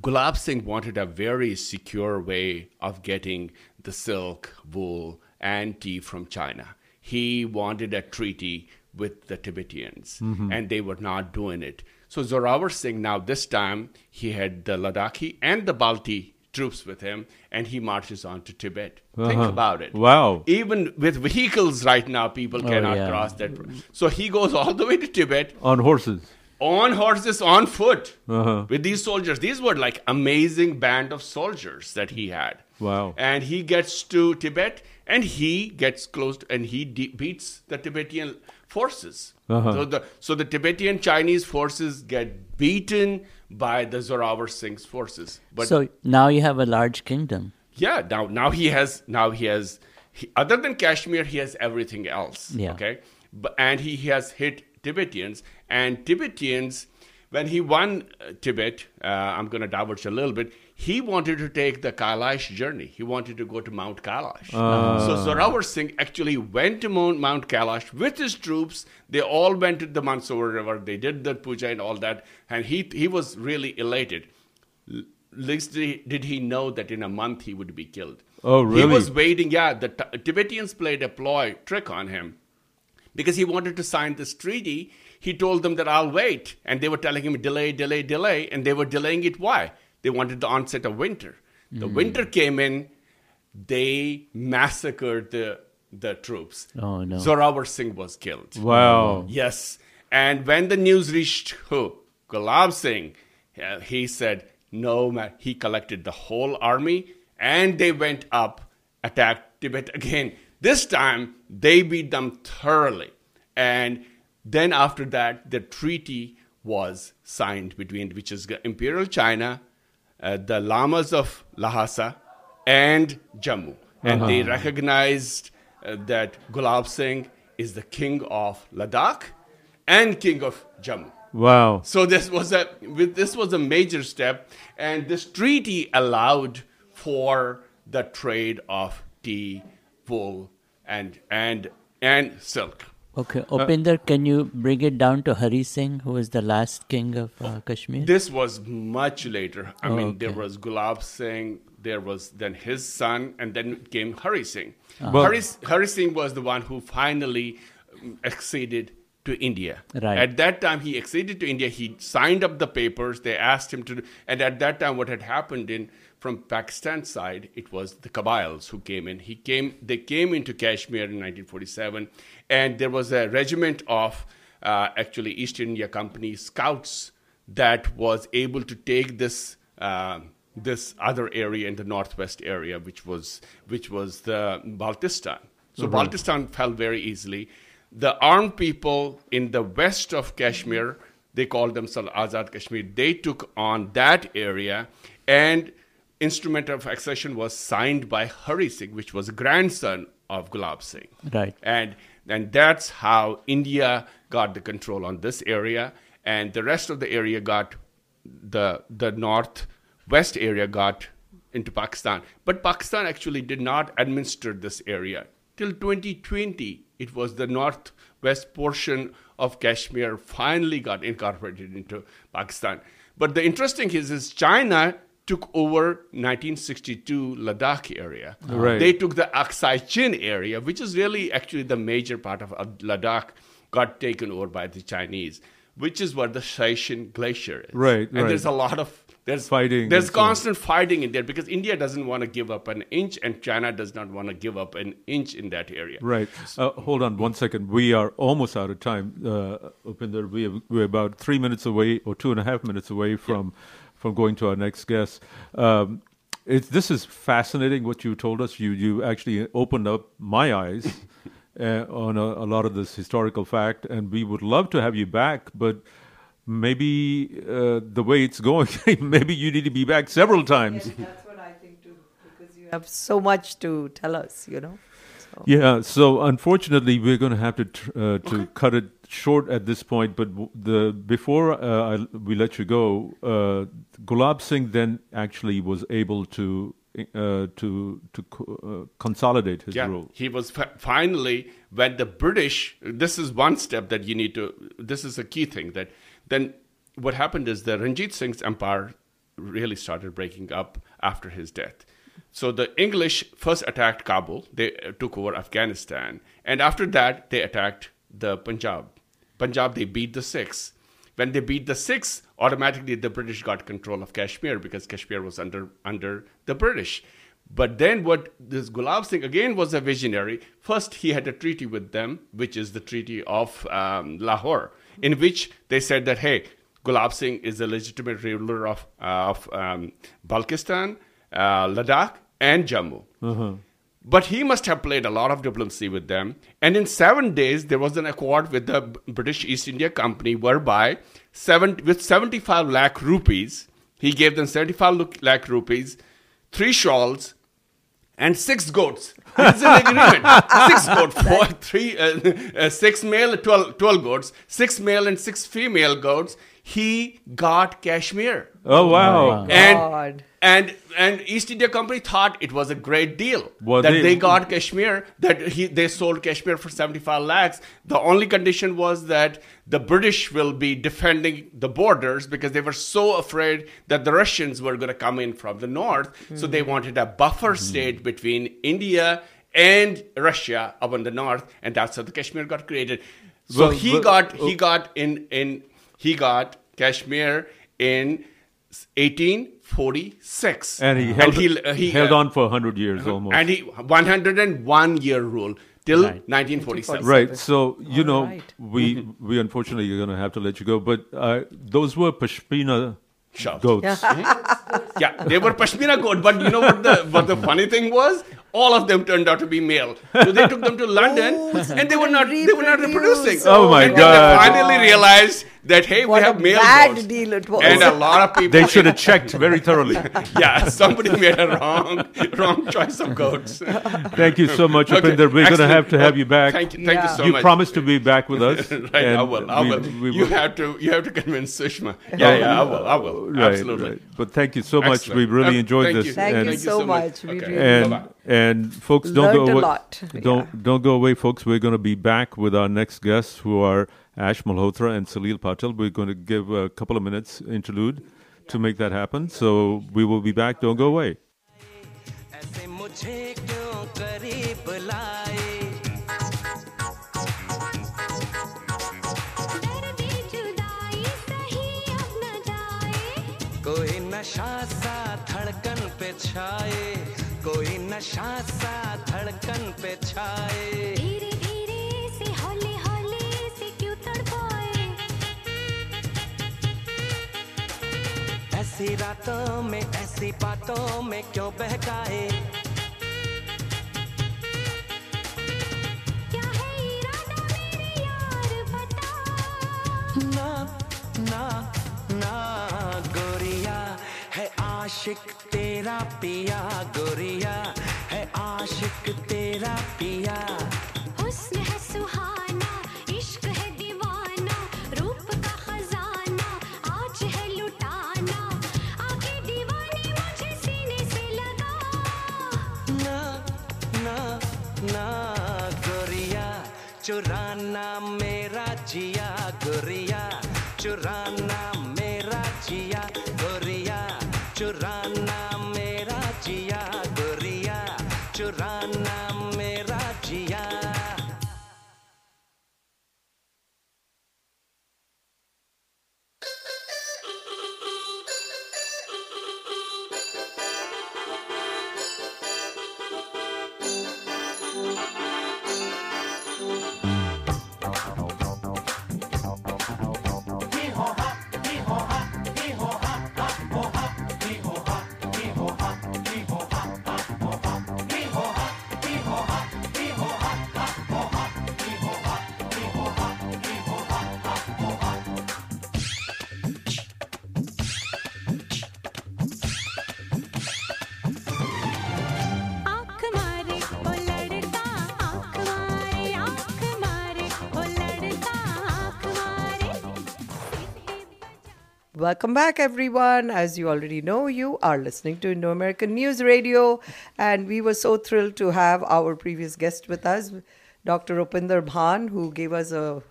Gulab Singh wanted a very secure way of getting the silk, wool, and tea from China. He wanted a treaty with the Tibetans, Mhm. and they were not doing it. So Zorawar Singh, now this time, he had the Ladakhi and the Balti troops with him, and he marches on to Tibet. Think Uh-huh. about it. Wow. Even with vehicles right now, people Oh, cannot yeah. cross that. So he goes all the way to Tibet On horses. on horses, on foot Uh-huh. with these soldiers. These were like amazing band of soldiers that he had. Wow. And he gets to Tibet and he gets close to, and he de- beats the Tibetan forces. Uh-huh. So the so the Tibetan Chinese forces get beaten by the Zorawar Singh's forces. But so now you have a large kingdom. yeah, now now he has now he has he, other than Kashmir, he has everything else. Yeah. Okay, but and he, he has hit Tibetans and Tibetans. When he won uh, Tibet, uh, I'm going to diverge a little bit. He wanted to take the Kailash journey. He wanted to go to Mount Kailash. Ah. So Zorawar Singh actually went to Mount, Mount Kailash with his troops. They all went to the Mansarovar. They did the puja and all that, and he he was really elated. Least did he know that in a month he would be killed. Oh, really? He was waiting. Yeah, the T- Tibetans played a ploy trick on him because he wanted to sign this treaty. He told them that I'll wait, and they were telling him delay, delay, delay, and they were delaying it. Why? They wanted the onset of winter. The Mm. winter came in. They massacred the the troops. Oh, no. Zorawar Singh was killed. Wow. Yes. And when the news reached who? Gulab Singh, uh, he said, no, man. He collected the whole army and they went up, attacked Tibet again. This time, they beat them thoroughly. And then after that, the treaty was signed between, which is Imperial China, uh, the Lamas of Lhasa, and Jammu. And they Uh-huh. recognized uh, that Gulab Singh is the king of Ladakh and king of Jammu. Wow. So this was a with- this was a major step, and this treaty allowed for the trade of tea, wool, and and and silk. Okay, Upinder, can you bring it down to Hari Singh, who was the last king of uh, Kashmir? This was much later. I Oh, mean, there was Gulab Singh, there was then his son, and then came Hari Singh. Uh-huh. Hari, Hari Singh was the one who finally um, acceded to India. Right. At that time, he acceded to India. He signed up the papers. They asked him to, and at that time, what had happened in from Pakistan side, it was the Kabiles who came in. He came. They came into Kashmir in 1947, and there was a regiment of uh, actually East India Company scouts that was able to take this uh, this other area in the northwest area, which was which was the Baltistan. So Mhm. Baltistan fell very easily. The armed people in the west of Kashmir, they called themselves Azad Kashmir. They took on that area, and instrument of accession was signed by Hari Singh, which was grandson of Gulab Singh Right. and and that's how India got the control on this area, and the rest of the area got the the northwest area got into Pakistan. But Pakistan actually did not administer this area till 2020. It was the northwest portion of Kashmir finally got incorporated into Pakistan. But the interesting is, is China took over 1962 Ladakh area. Right. They took the Aksai Chin area, which is really actually the major part of Ladakh, got taken over by the Chinese, which is where the Siachen Glacier is. Right, And right. there's a lot of there's Fighting There's and so constant fighting in there because India doesn't want to give up an inch, and China does not want to give up an inch in that area. Right. Uh, hold on one second. We are almost out of time, uh, Upinder. We have, we're about three minutes away, or two and a half minutes away from from going to our next guest. Um, it's, this is fascinating what you told us. You you actually opened up my eyes uh, on a, a lot of this historical fact, and we would love to have you back, but. Maybe uh, the way it's going, maybe you need to be back several times. That's what I think too, because you have so much to tell us, you know. So. Yeah, so unfortunately, we're going to have to tr- uh, to cut it short at this point. But the before uh, I, we let you go, uh, Gulab Singh then actually was able to uh, to to co- uh, consolidate his yeah, rule. he was fi- finally when the British. This is one step that you need to. This is a key thing that then what happened is the Ranjit Singh's empire really started breaking up after his death. So the English first attacked Kabul. They uh, took over Afghanistan, and after that they attacked the Punjab. Punjab they beat the Sikhs. When they beat the Sikhs, automatically the British got control of Kashmir because Kashmir was under under the British. But then what this Gulab Singh again was a visionary. First, he had a treaty with them, which is the Treaty of um, Lahore, in which they said that, hey, Gulab Singh is the legitimate ruler of, uh, of um, Baltistan, uh, Ladakh, and Jammu. Uh-huh. But he must have played a lot of diplomacy with them. And in seven days, there was an accord with the British East India Company whereby seven, with 75 lakh rupees, he gave them 75 lakh rupees, three shawls, and six goats. It's an agreement. six goats, four, three, uh, uh, six male, 12, 12 goats, six male and six female goats. He got Kashmir. Oh wow! And God. And and East India Company thought it was a great deal Well, that they- they, got Kashmir. That he they sold Kashmir for seventy five lakhs. The only condition was that the British will be defending the borders because they were so afraid that the Russians were going to come in from the north. So they hmm. wanted a buffer hmm. state between India and Russia up in the north, and that's how the Kashmir got created. So Well, he well, got oh. he got in in he got Kashmir in 1846, And he held, uh, he, held uh, on for 100 years almost. and he 101 year rule till 1947. Right. So you All know, right. we we unfortunately are going to have to let you go. But uh, those were pashmina Shawls. goats. yeah, they were Pashmina goat, but you know what the what the funny thing was? All of them turned out to be male. So they took them to London, and they were not they were not reproducing. Oh, my and then God. They finally realized that hey, What we a have male bad goats. deal it was. and a lot of people. They should have checked very thoroughly. yeah, somebody made a wrong wrong choice of goats. Thank you so much, Okay, Upinder. We're going to have to have Oh, you back. Thank you, thank you so you much. promised to be back with us. right, I will. I will. we you will- have to. You have to convince Sushma. Yeah, yeah, I will. I will. Right, Absolutely. right. But thank you so much. Excellent. We really Uh, enjoyed thank this. you. Thank and, you so much. We Okay. really and Bye-bye. and folks, don't Learned go a away. lot. Don't don't go away, folks. We're going to be back with our next guests, who are Ash Malhotra and Salil Patel. We're going to give a couple of minutes interlude to make that happen. So we will be back. Don't go away. ऐसे मुझे क्यों करीब लाए कोई नशा सा धड़कन पे छाए कोई नशा सा धड़कन पे छाए ऐसी रातों में ऐसी बातों में क्यों बहकाए? क्या है इरादा मेरे यार बता। ना ना ना गोरिया है आशिक तेरा पिया गोरिया है आशिक तेरा पिया। चुराना मेरा जिया। Welcome back, everyone. As you already know, you are listening to Indo American News Radio, and we were so thrilled to have our previous guest with us, Dr. Upinder Bhan, who gave us a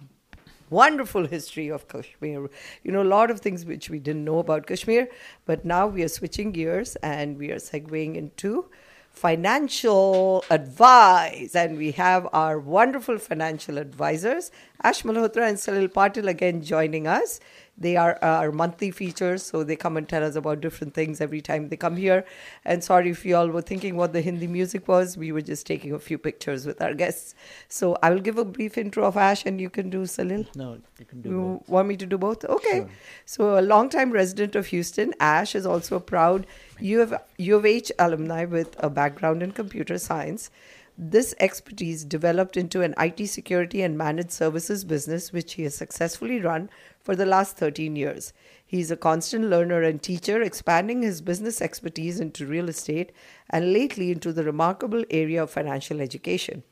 wonderful history of Kashmir. You know, a lot of things which we didn't know about Kashmir, but now we are switching gears and we are segueing into financial advice. And we have our wonderful financial advisors, Ash Malhotra and Salil Patil, again joining us. They are uh, our monthly features, so they come and tell us about different things every time they come here. And sorry if you all were thinking what the Hindi music was. We were just taking a few pictures with our guests. So I will give a brief intro of Ash, and you can do Salil. No, you can do You both. want me to do both? Okay. So, a long-time resident of Houston, Ash is also a proud U of, U of H alumni with a background in computer science. This expertise developed into an IT security and managed services business, which he has successfully run for the last 13 years. He is a constant learner and teacher, expanding his business expertise into real estate and lately into the remarkable area of financial education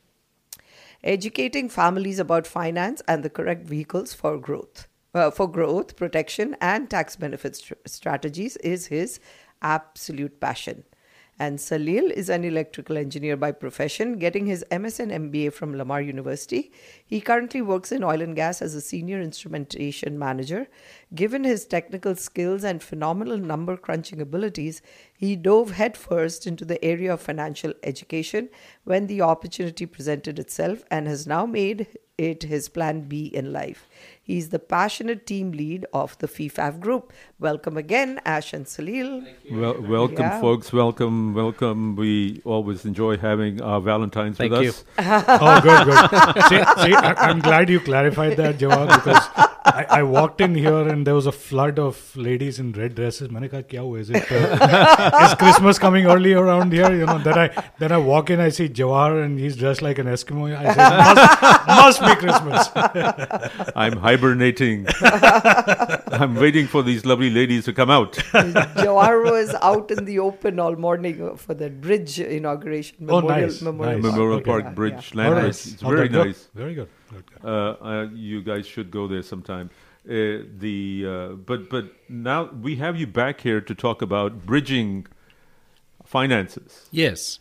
educating families about finance and the correct vehicles for growth. Uh, for growth, protection, and tax benefit str- strategies is his absolute passion. And Salil is an electrical engineer by profession, getting his MS and MBA from Lamar University. He currently works in oil and gas as a senior instrumentation manager. Given his technical skills and phenomenal number crunching abilities, he dove headfirst into the area of financial education when the opportunity presented itself and has now made it his plan B in life. He's the passionate team lead of the FIFAF group. Welcome again, Ash and Salil. Well, welcome, yeah. folks. Welcome, welcome. We always enjoy having our Valentines Thank with you. us. oh, good, good. See, see I, am glad you clarified that, Jawad, because I, I, walked in here and there was a flood of ladies in red dresses. I said, it, uh, is Christmas coming early around here? You know, then I then I walk in, I see Jawar and he's dressed like an Eskimo. I say, must, must be Christmas. I'm high hibernating. I'm waiting for these lovely ladies to come out. Jawahar was out in the open all morning for the bridge inauguration. Oh, Memorial, nice, Memorial nice. Memorial Okay. Park Yeah, Bridge, yeah. land All bridge. right. It's Oh, very good. nice. Very good. Good, good. Uh, uh, you guys should go there sometime. Uh, the uh, but but now we have you back here to talk about bridging finances. Yes.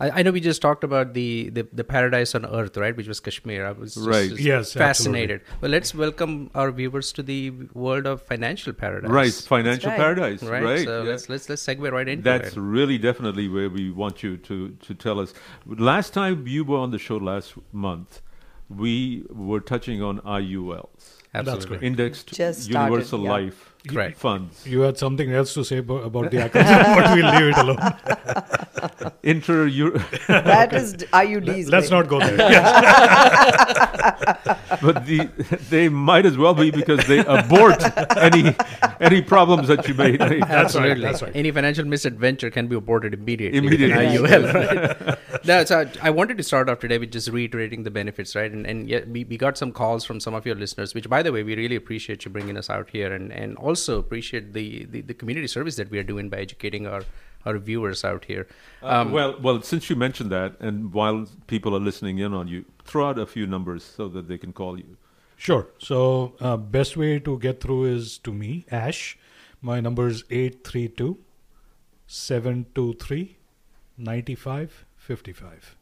I, I know we just talked about the, the, the paradise on earth, right? Which was Kashmir. I was Right. just Yes, fascinated. Well, let's welcome our viewers to the world of financial paradise. Right, financial right. paradise. Right. Right. So yeah. let's let's let's segue right into That's it. really definitely where we want you to, to tell us. Last time you were on the show last month, we were touching on IULs. That's correct. Indexed Just started, Universal yeah. Life Correct. Funds. You had something else to say about, about the acronym, but we'll leave it alone. Inter That is IUDs. Let's not go there. but the, they might as well be because they abort any any problems that you made. That's right, Absolutely. that's right. Any financial misadventure can be aborted immediately. Immediately. IUL, right? no, so I, I wanted to start off today with just reiterating the benefits, right? And and yet we, we got some calls from some of your listeners, which by the way, we really appreciate you bringing us out here and, and also appreciate the, the, the community service that we are doing by educating our, our viewers out here. Uh, well, well, since you mentioned that, and while people are listening in on you, throw out a few numbers so that they can call you. Sure. So, uh, best way to get through is to me, Ash. My number is 832 723 9555.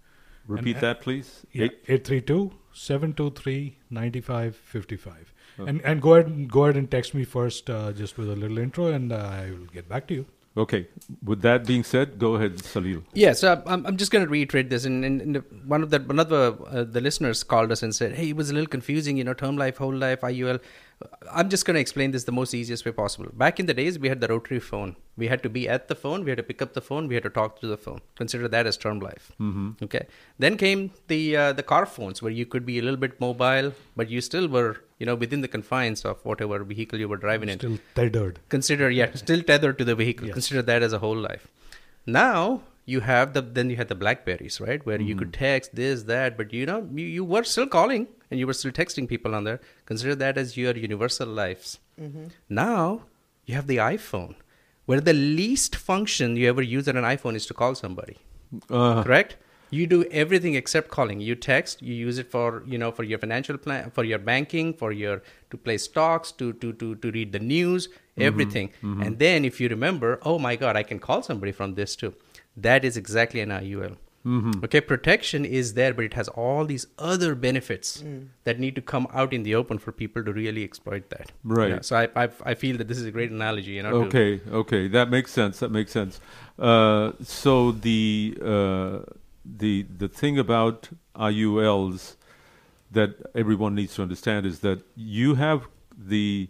Repeat And, uh, that, please. Yeah, 832 723 9555. And, and go ahead and go ahead and text me first uh, just with a little intro and uh, I will get back to you. Okay. With that being said, go ahead, Salil. Yeah, so I'm, I'm just going to reiterate this. And, and, and one of the one of the uh, the listeners called us and said, "Hey, it was a little confusing, you know, term life, whole life, IUL." I'm just going to explain this the most easiest way possible. Back in the days, we had the rotary phone. We had to be at the phone. We had to pick up the phone. We had to talk to the phone. Consider that as term life. Mhm. Okay. Then came the uh, the car phones, where you could be a little bit mobile, but you still were, you know, within the confines of whatever vehicle you were driving in. Still tethered. Consider, yeah, still tethered to the vehicle. Yes. Consider that as a whole life. Now you have the then you had the Blackberries, right, where you could text this that, but you know you, you were still calling and you were still texting people on there. Consider that as your universal lives. Mhm. Now you have the iPhone, where the least function you ever use on an iPhone is to call somebody. Uh, Correct? You do everything except calling. You text. You use it for you know for your financial plan, for your banking, for your to play stocks, to to to to read the news, Mhm, everything. mhm. And then if you remember, oh my God, I can call somebody from this too. That is exactly an IUL. Mhm. Okay, protection is there, but it has all these other benefits Mm. that need to come out in the open for people to really exploit that. Right. Yeah, so I, I I feel that this is a great analogy. You know. to- Okay, okay, that makes sense. That makes sense. Uh, so the uh, the the thing about IULs that everyone needs to understand is that you have the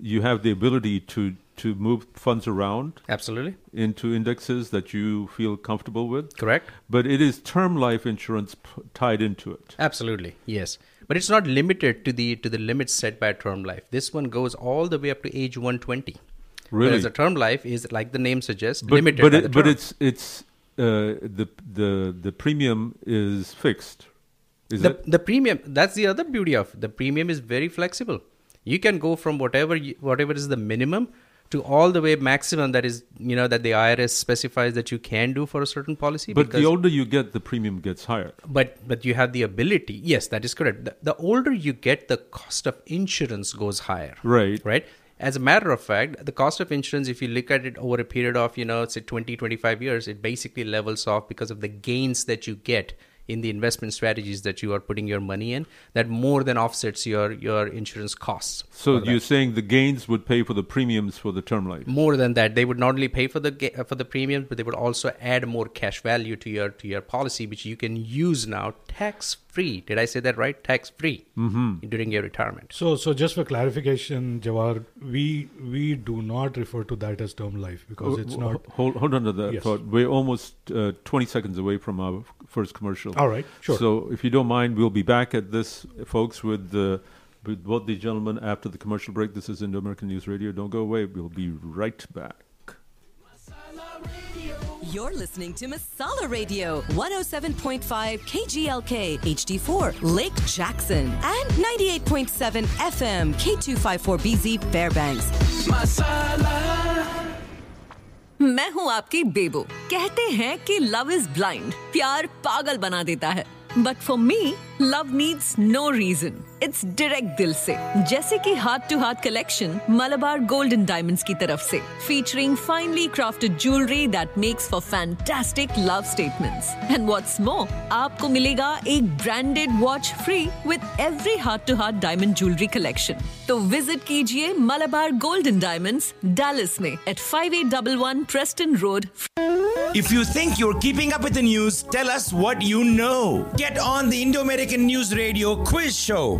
you have the ability to to move funds around Absolutely. into indexes that you feel comfortable with. Correct. But it is term life insurance p- tied into it. Absolutely, yes. But it's not limited to the to the limits set by term life. This one goes all the way up to age 120. Really? Whereas a term life is, like the name suggests, But limited. but it, the but it's it's uh, the the the premium is fixed. Is the, it? the premium that's the other beauty of the premium is very flexible you can go from whatever you, whatever is the minimum to all the way maximum that is you know that the irs specifies that you can do for a certain policy But the older you get, the premium gets higher. but but you have the ability yes that is correct the, the older you get the cost of insurance goes higher Right. right as a matter of fact the cost of insurance if you look at it over a period of you know say 20 25 years it basically levels off because of the gains that you get in the investment strategies that you are putting your money in that more than offsets your your insurance costs So you're saying the gains would pay for the premiums for the term life? more than that they would not only pay for the for the premiums but they would also add more cash value to your to your policy which you can use now tax free did i say that right tax free Mhm. during your retirement So, so just for clarification, Jawar, we we do not refer to that as term life because Oh, it's not. Hold, hold on to that Yes. thought. We're almost uh, 20 seconds away from our f- first commercial. All right, sure. So if you don't mind, we'll be back at this, folks, with the. With both the gentlemen after the commercial break. This is Indo American News Radio. Don't go away. We'll be right back. You're listening to Masala Radio, 107.5 KGLK, HD4, Lake Jackson, and 98.7 FM, K254BZ Fairbanks. मैं हूँ आपकी बेबो। कहते हैं कि love is blind प्यार पागल बना देता है। But for me love needs no reason it's direct दिल से जैसे कि heart to heart collection Malabar golden diamonds की तरफ से featuring finally crafted jewellery that makes for fantastic love statements and what's more आपको मिलेगा एक branded watch free with every heart to heart diamond jewellery collection तो विजिट कीजिए Malabar golden diamonds Dallas में eight five eight double one Preston road If you think you're keeping up with the news, tell us what you know. Get on the Indo American News Radio quiz show.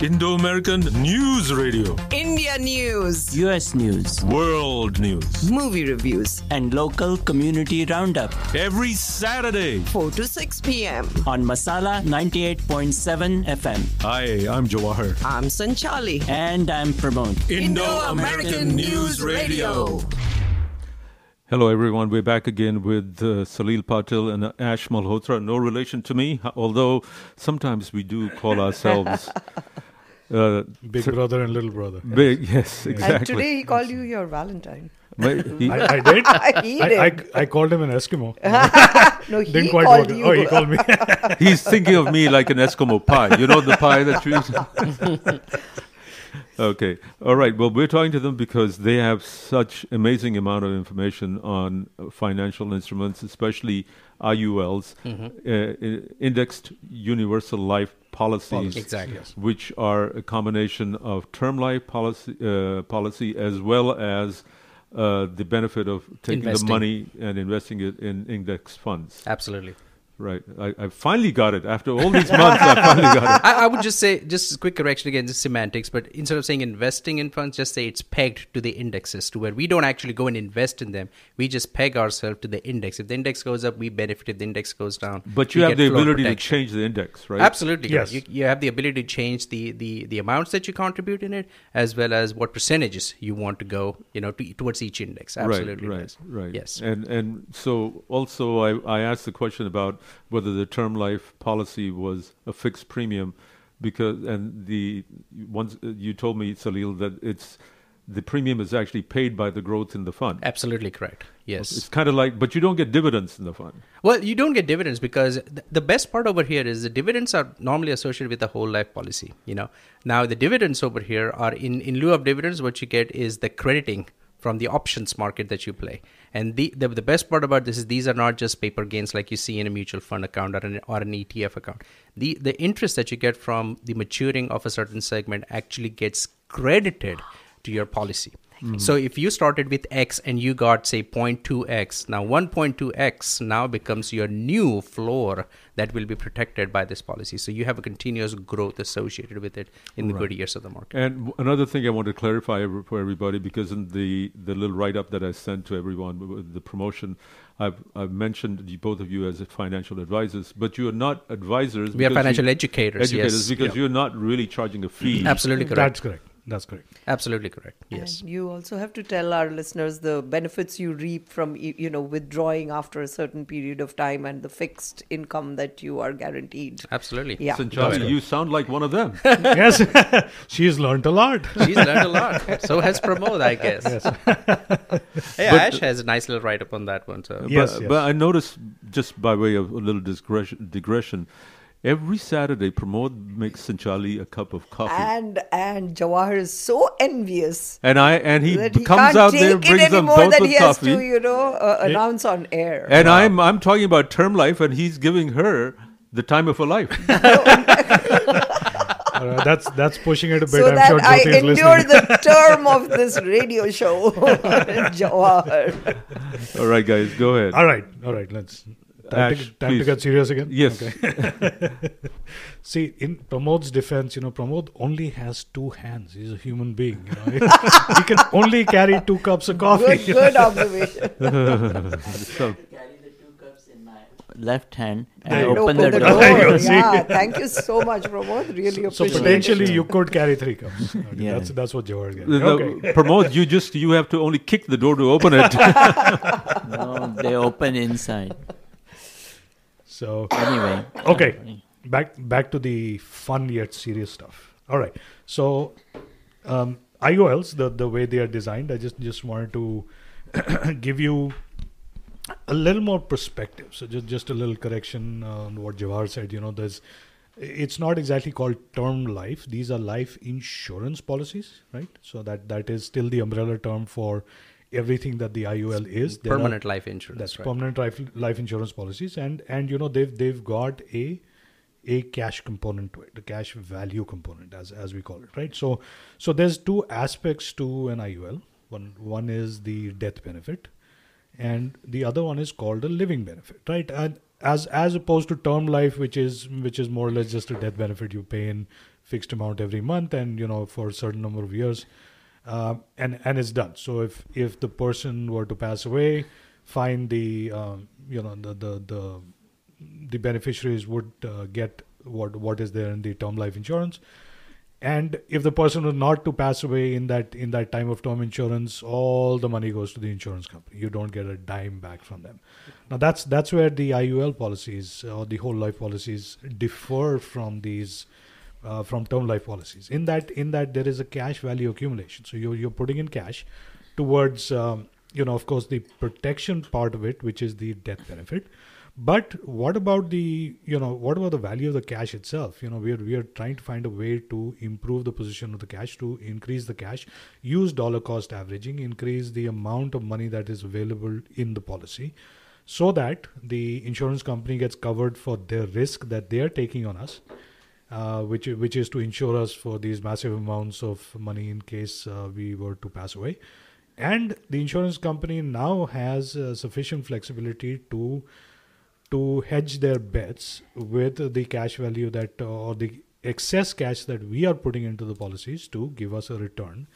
Indo American News Radio. India news, US news, World news. movie reviews, and local community roundup Every Saturday. 4 to 6 p.m. on Masala 98.7 FM. Hi, I'm Jawahar. I'm Sanchali. And I'm Pramod. Indo-American News Radio. Hello, everyone. We're back again with uh, Salil Patil and Ash Malhotra. No relation to me, although sometimes we do call ourselves uh, Big brother and little brother. Big, yes, And exactly. today he called you your Valentine. But he- I, I did. He I, I. I called him an Eskimo. No, he Didn't quite called work. you. Oh, he called me. He's thinking of me like an Eskimo pie. You know the pie that you. Okay, all right. Well, we're talking to them because they have such amazing amount of information on financial instruments, especially IULs, Mhm. uh, indexed universal life policies, Policies, Exactly. which are a combination of term life policy, uh, policy as well as. Uh, the benefit of taking Investing. the money and investing it in index funds. Absolutely. Right. I, I finally got it. After all these months, I finally got it. I, I would just say, just a quick correction again, just semantics, but instead of saying investing in funds, just say it's pegged to the indexes, to where we don't actually go and invest in them. We just peg ourselves to the index. If the index goes up, we benefit. If the index goes down, But you have the ability protection. to change the index, right? Absolutely. Yes. Yes. You, you have the ability to change the, the, the amounts that you contribute in it, as well as what percentages you want to go, you know, to, towards each index. Absolutely. Right, yes. right, right. Yes. And and so also I, I asked the question about whether the term life policy was a fixed premium, because and the once uh, you told me Salil that it's the premium is actually paid by the growth in the fund. Absolutely correct. Yes. It's kind of like, but you don't get dividends in the fund. Well, you don't get dividends because th- the best part over here is the dividends are normally associated with the whole life policy. You know, now the dividends over here are in in lieu of dividends. What you get is the crediting from the options market that you play. And the, the the best part about this is these are not just paper gains like you see in a mutual fund account or an, or an ETF account. The the interest that you get from the maturing of a certain segment actually gets credited to your policy. Mhm. So if you started with X and you got say 0.2x, now 1.2x now becomes your new floor that will be protected by this policy. So you have a continuous growth associated with it in the Right. good years of the market. And w- another thing I want to clarify for everybody, because in the, the little write up that I sent to everyone, with the promotion, I've, I've mentioned you, both of you as financial advisors, but you are not advisors. We are financial you- educators, Educators, yes. because Yeah. you're not really charging a fee. Absolutely correct. That's correct. That's correct. Absolutely correct. Yes. And you also have to tell our listeners the benefits you reap from you know withdrawing after a certain period of time and the fixed income that you are guaranteed. Absolutely. Yeah. Sanchali, you sound like one of them. yes, she's learned a lot. She's learned a lot. So has Pramod, I guess. yeah, But- Ash has a nice little write up on that one. So But, but I noticed, just by way of a little digression, digression every Saturday, Pramod makes Sanchali a cup of coffee. And and Jawahar is so envious. And I and he that he comes out there, brings them both that with he has coffee. to, you know, uh, announce on air. And I'm I'm talking about term life, and he's giving her the time of her life. All right, that's that's pushing it a bit. so I'm that sure I Jyoti is endure listening. the term of this radio show, Jawahar. All right, guys, go ahead. All right, all right. Let's time, Ash, to, time to get serious again. Yes. Okay. See, in Pramod's defense, you know, Pramod only has two hands. He's a human being. You know, he can only carry two cups of coffee. Good, good observation. so, left hand and There you open, go. the Open the door. door. You see? yeah, thank you so much, Pramod. Really So appreciate potentially it. you could carry three cups. Okay, Yeah. That's that's what Jawahar gets. the- the- Okay. Pramod, you just you have to only kick the door to open it. no, they open inside. So Anyway. okay, back back to the fun yet serious stuff. All right, so um, IULs, the the way they are designed, I just just wanted to give you a little more perspective. So just just a little correction on what Jawahar said. You know, there's it's not exactly called term life. These are life insurance policies, right? So that that is still the umbrella term for everything that the IUL is. There are- Permanent life insurance, That's right. permanent life life insurance policies, and and you know they've they've got a a cash component to it, the cash value component, as as we call it, right? So so there's two aspects to an IUL. One one is the death benefit, and the other one is called a living benefit, right? And as as opposed to term life, which is which is more or less just a death benefit you pay in fixed amount every month, and you know for a certain number of years, uh, and and it's done. So if if the person were to pass away, fine, the um, you know the the the the beneficiaries would uh, get what what is there in the term life insurance. And if the person was not to pass away in that in that time of term insurance all the money goes to the insurance company. You don't get a dime back from them. Now that's that's where the IUL policies or the whole life policies differ from these uh, from term life policies. In that in that there is a cash value accumulation. So you're, you're putting in cash towards um, you know of course the protection part of it which is the death benefit. But what about the you know what about the value of the cash itself? You know we are we are trying to find a way to improve the position of the cash to increase the cash use dollar cost averaging increase the amount of money that is available in the policy so that the insurance company gets covered for their risk that they are taking on us uh, which which is to insure us for these massive amounts of money in case uh, we were to pass away. And the insurance company now has uh, sufficient flexibility to to hedge their bets with the cash value that uh, or the excess cash that we are putting into the policies to give us a return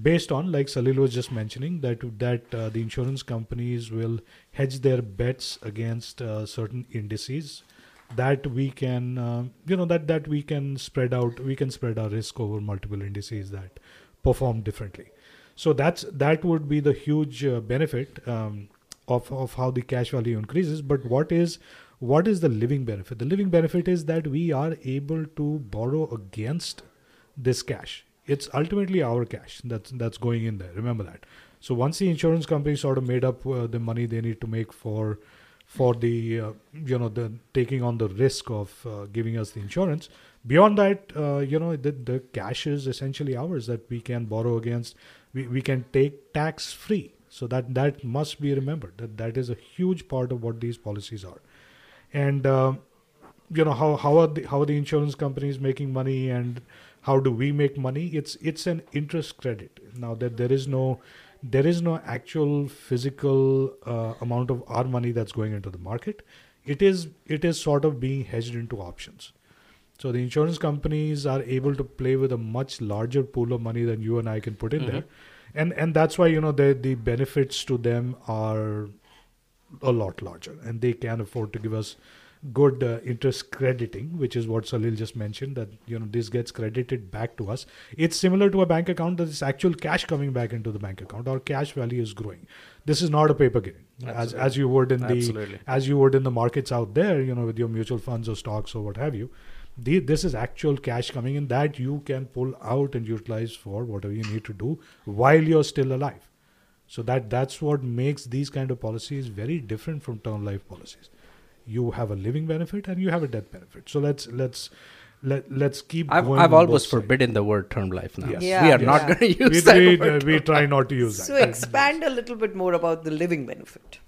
based on like Salil was just mentioning that that uh, the insurance companies will hedge their bets against uh, certain indices that we can uh, you know that that we can spread out we can spread our risk over multiple indices that perform differently. So that's that would be the huge uh, benefit um, of of how the cash value increases. But what is what is the living benefit? The living benefit is that we are able to borrow against this cash. It's ultimately our cash that's that's going in there. Remember that. So once the insurance company sort of made up uh, the money they need to make for for the uh, you know the taking on the risk of uh, giving us the insurance. Beyond that uh, you know the, the cash is essentially ours that we can borrow against. We, we can take tax free. So that that must be remembered that that is a huge part of what these policies are. And uh, you know how how are the how are the insurance companies making money and how do we make money? It's it's an interest credit. Now that there is no there is no actual physical uh, amount of our money that's going into the market. It is it is sort of being hedged into options. So the insurance companies are able to play with a much larger pool of money than you and I can put in Mhm. there and and that's why you know the the benefits to them are a lot larger and they can afford to give us good uh, interest crediting which is what salil just mentioned that you know this gets credited back to us. It's similar to a bank account that is actual cash coming back into the bank account our cash value is growing. This is not a paper gain. As as you would in the Absolutely. as you would in the markets out there you know with your mutual funds or stocks or what have you the, this is actual cash coming in that you can pull out and utilize for whatever you need to do while you're still alive. So that that's what makes these kind of policies very different from term life policies. You have a living benefit and you have a death benefit. So let's let's let let's keep. I've, going I've on almost both sides. forbiden the word term life now. Yes. Yeah, we are not going to use We- that we, word uh, we try not to use that. So expand a little bit more about the living benefit.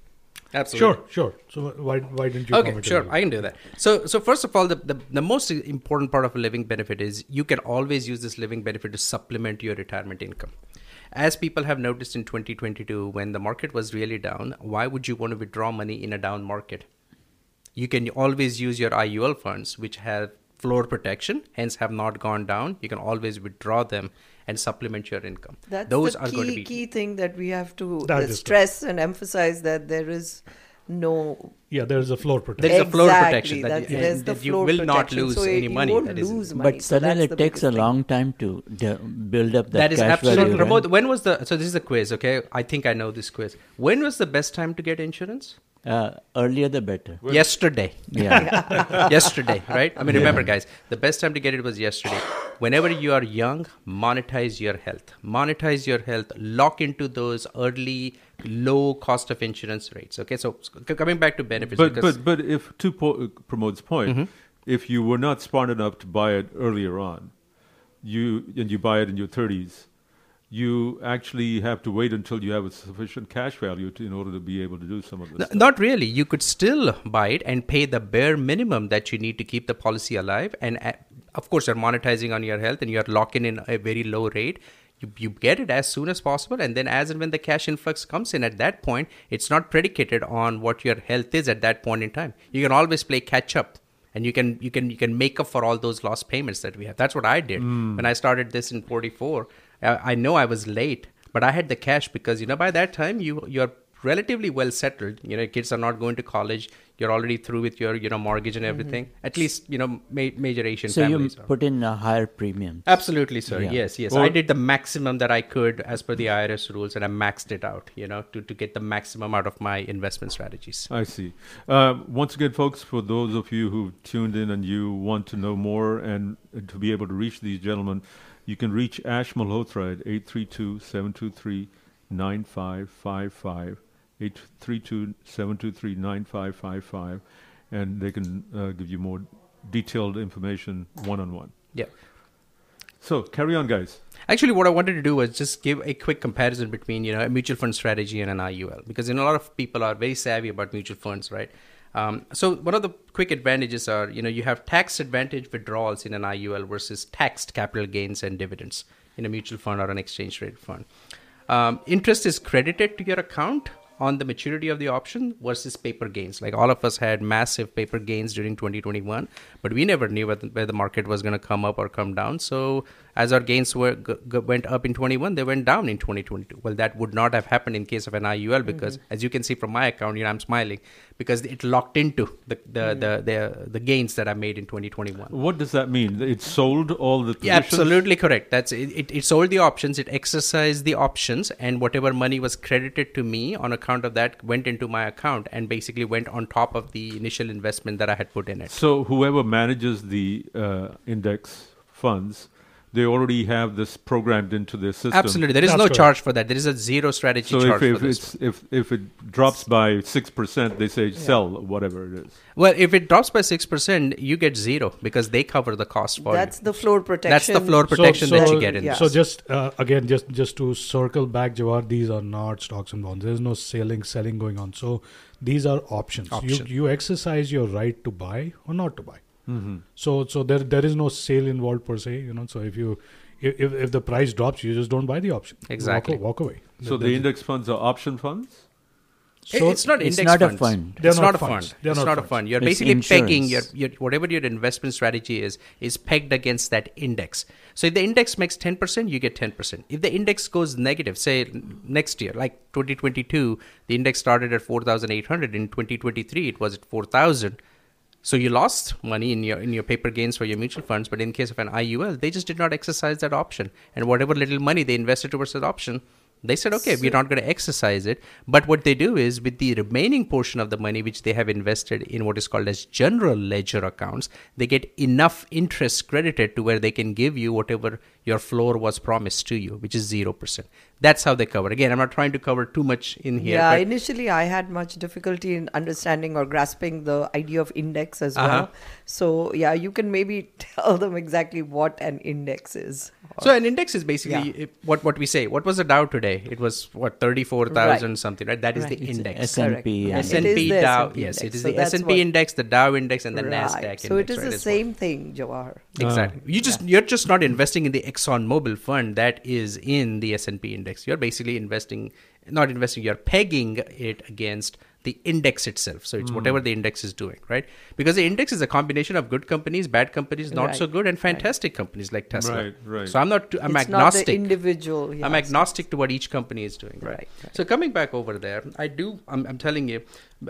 Absolutely. Sure, sure. So why why didn't you? okay sure i can do that so so first of all the, the the most important part of a living benefit is you can always use this living benefit to supplement your retirement income as people have noticed in 2022 when the market was really down why would you want to withdraw money in a down market you can always use your iul funds which have floor protection hence have not gone down. You can always withdraw them and supplement your income. That's those the are key, going to be key thing that we have to That uh, stress and emphasize that there is no Yeah, there is a floor protection. There is a floor Exactly, protection that that you- there's the that you floor will not lose so any you money. won't That is- lose money. But so Salil, it takes a thing. long time to de- build up that, that is cash absolutely value. right? When was the so this is a quiz okay i think i know this quiz when was the best time to get insurance Uh, earlier the better. yesterday Yeah. yesterday right i mean Yeah. remember guys the best time to get it was yesterday whenever you are young monetize your health monetize your health lock into those early low cost of insurance rates okay so coming back to benefits But because but but if to po- Pramod's point, Mhm. if you were not smart enough to buy it earlier on, you and you buy it in your thirties, you actually have to wait until you have a sufficient cash value to, in order to be able to do some of this. N- Not really. You could still buy it and pay the bare minimum that you need to keep the policy alive. And uh, of course, you're monetizing on your health and you're locking in a very low rate. You, you get it as soon as possible. And then, as and when the cash influx comes in at that point, it's not predicated on what your health is at that point in time. You can always play catch up. And you can you can you can make up for all those lost payments that we have. That's what I did Mm. when I started this in 44. I, I know I was late, but I had the cash because you know by that time you you're relatively well settled. You know, kids are not going to college. You're already through with your you know mortgage and everything. At least you know ma- major Asian so you families. are. put in a higher premium. Absolutely, sir. Yeah. Yes, yes. Well- I did the maximum that I could as per the IRS rules, and I maxed it out. You know, to to get the maximum out of my investment strategies. I see. Uh, once again, folks, for those of you who tuned in and you want to know more and to be able to reach these gentlemen, you can reach Ash Malhotra at 832-723-9555, 832-723-9555, and they can uh, give you more detailed information one-on-one. Yeah. So, carry on, guys. Actually, what I wanted to do was just give a quick comparison between you know a mutual fund strategy and an IUL because you know, a lot of people are very savvy about mutual funds, right? Um, so one of the quick advantages are you know you have tax advantage withdrawals in an IUL versus taxed capital gains and dividends in a mutual fund or an exchange rate fund. Um, interest is credited to your account on the maturity of the option versus paper gains. Like all of us had massive paper gains during 2021, but we never knew where the, market was going to come up or come down. So as our gains were g- g- went up in 21, they went down in 2022. Well, that would not have happened in case of an IUL because, Mm-hmm. as you can see from my account, you know, I'm smiling because it locked into the the, Mm. the, the the gains that I made in 2021. What does that mean? It sold all the Yeah, absolutely correct. That's it, it. It sold the options. It exercised the options, and whatever money was credited to me on account of that went into my account and basically went on top of the initial investment that I had put in it. So whoever manages the uh, index funds, they already have this programmed into their system. Absolutely, there is no charge for that. There is a zero strategy So charge if, if for this. it's if if it drops by six percent, they say sell whatever it is. Well, if it drops by six percent, you get zero because they cover the cost for That's you. the floor protection. That's the floor protection that you get in. So just uh, again, just just to circle back, Jawahar, these are not stocks and bonds. There's no selling selling going on. So these are options. Option. You you exercise your right to buy or not to buy. Mhm. So so there there is no sale involved per se. You know. So if you if if, if the price drops, you just don't buy the option. Exactly. Walk, walk away. So the index funds are option funds. So it's not It's index not a funds. fund. They're It's not not, a funds. fund. They're it's not not, a funds. fund. You're It's basically pegging your, your whatever your investment strategy is is pegged against that index. So if the index makes ten percent, you get ten percent. If the index goes negative, say next year, like 2022, the index started at four thousand eight hundred. In 2023, it was at four thousand. So you lost money in your in your paper gains for your mutual funds, but in case of an IUL, they just did not exercise that option, and whatever little money they invested towards that option, they said, okay, we're not going to exercise it. But what they do is, with the remaining portion of the money which they have invested in what is called as general ledger accounts, they get enough interest credited to where they can give you whatever your floor was promised to you, which is zero percent. That's how they cover. Again, I'm not trying to cover too much in here. yeah, but- initially I had much difficulty in understanding or grasping the idea of index as Uh-huh. well. So yeah, you can maybe tell them exactly what an index is. So an index is basically Yeah. what what we say. What was the Dow today? It was what thirty four thousand Right. something, right? That is Right. the It's index. S&P, yeah. S and It P is the Dow. S&P Yes, it index. is So the that's S and P what- index, the Dow index, and the Right. Nasdaq. So it index, is right, the same thing, Jawahar. Exactly. You just you're just not investing in the Exxon Mobil fund that is in the S and P index. You're basically investing, not investing. You're pegging it against the index itself. So it's Mm. whatever the index is doing, right? Because the index is a combination of good companies, bad companies, not so good, and fantastic companies like Tesla. Right, right. So I'm not. I'm It's not the agnostic. individual, yeah, I'm so- agnostic to what each company is doing. Right. So coming back over there, I do. I'm, I'm telling you,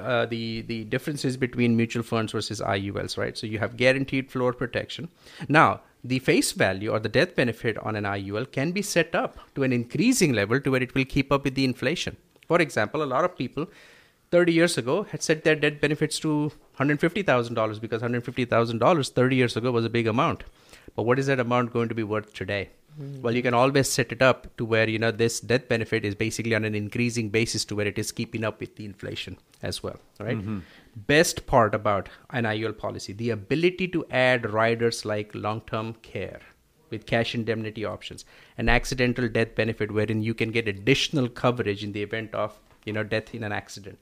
uh, the the differences between mutual funds versus IULs. Right. So you have guaranteed floor protection. Now the face value or the death benefit on an IUL can be set up to an increasing level to where it will keep up with the inflation. For example, a lot of people 30 years ago had set their death benefits to $150,000 because $150,000 30 years ago was a big amount. But what is that amount going to be worth today? Well, you can always set it up to where you know this death benefit is basically on an increasing basis to where it is keeping up with the inflation as well, right? Mhm. Best part about an IUL policy, the ability to add riders like long-term care with cash indemnity options, an accidental death benefit wherein you can get additional coverage in the event of you know death in an accident.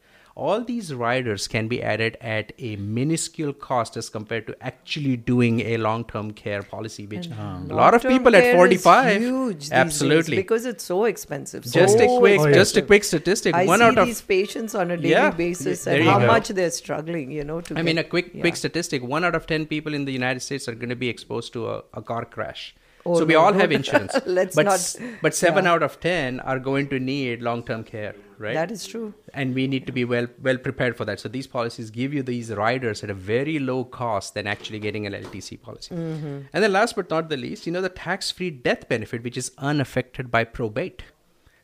All these riders can be added at a minuscule cost as compared to actually doing a long-term care policy, which a lot of Long-term people at care is 45 huge absolutely because it's so expensive. Just a quick- expensive. just a quick statistic, I one see out of- these patients on a daily Yeah, basis and how go. much they're struggling. You know, to I mean, a quick yeah. quick statistic: one out of ten people in the United States are going to be exposed to a, a car crash. Oh, so we no, all have insurance, Let's but not- but seven yeah. out of ten are going to need long term care, right? That is true. and we need to be well well prepared for that. So these policies give you these riders at a very low cost than actually getting an LTC policy. Mhm. And then last but not the least, you know the tax-free death benefit, which is unaffected by probate.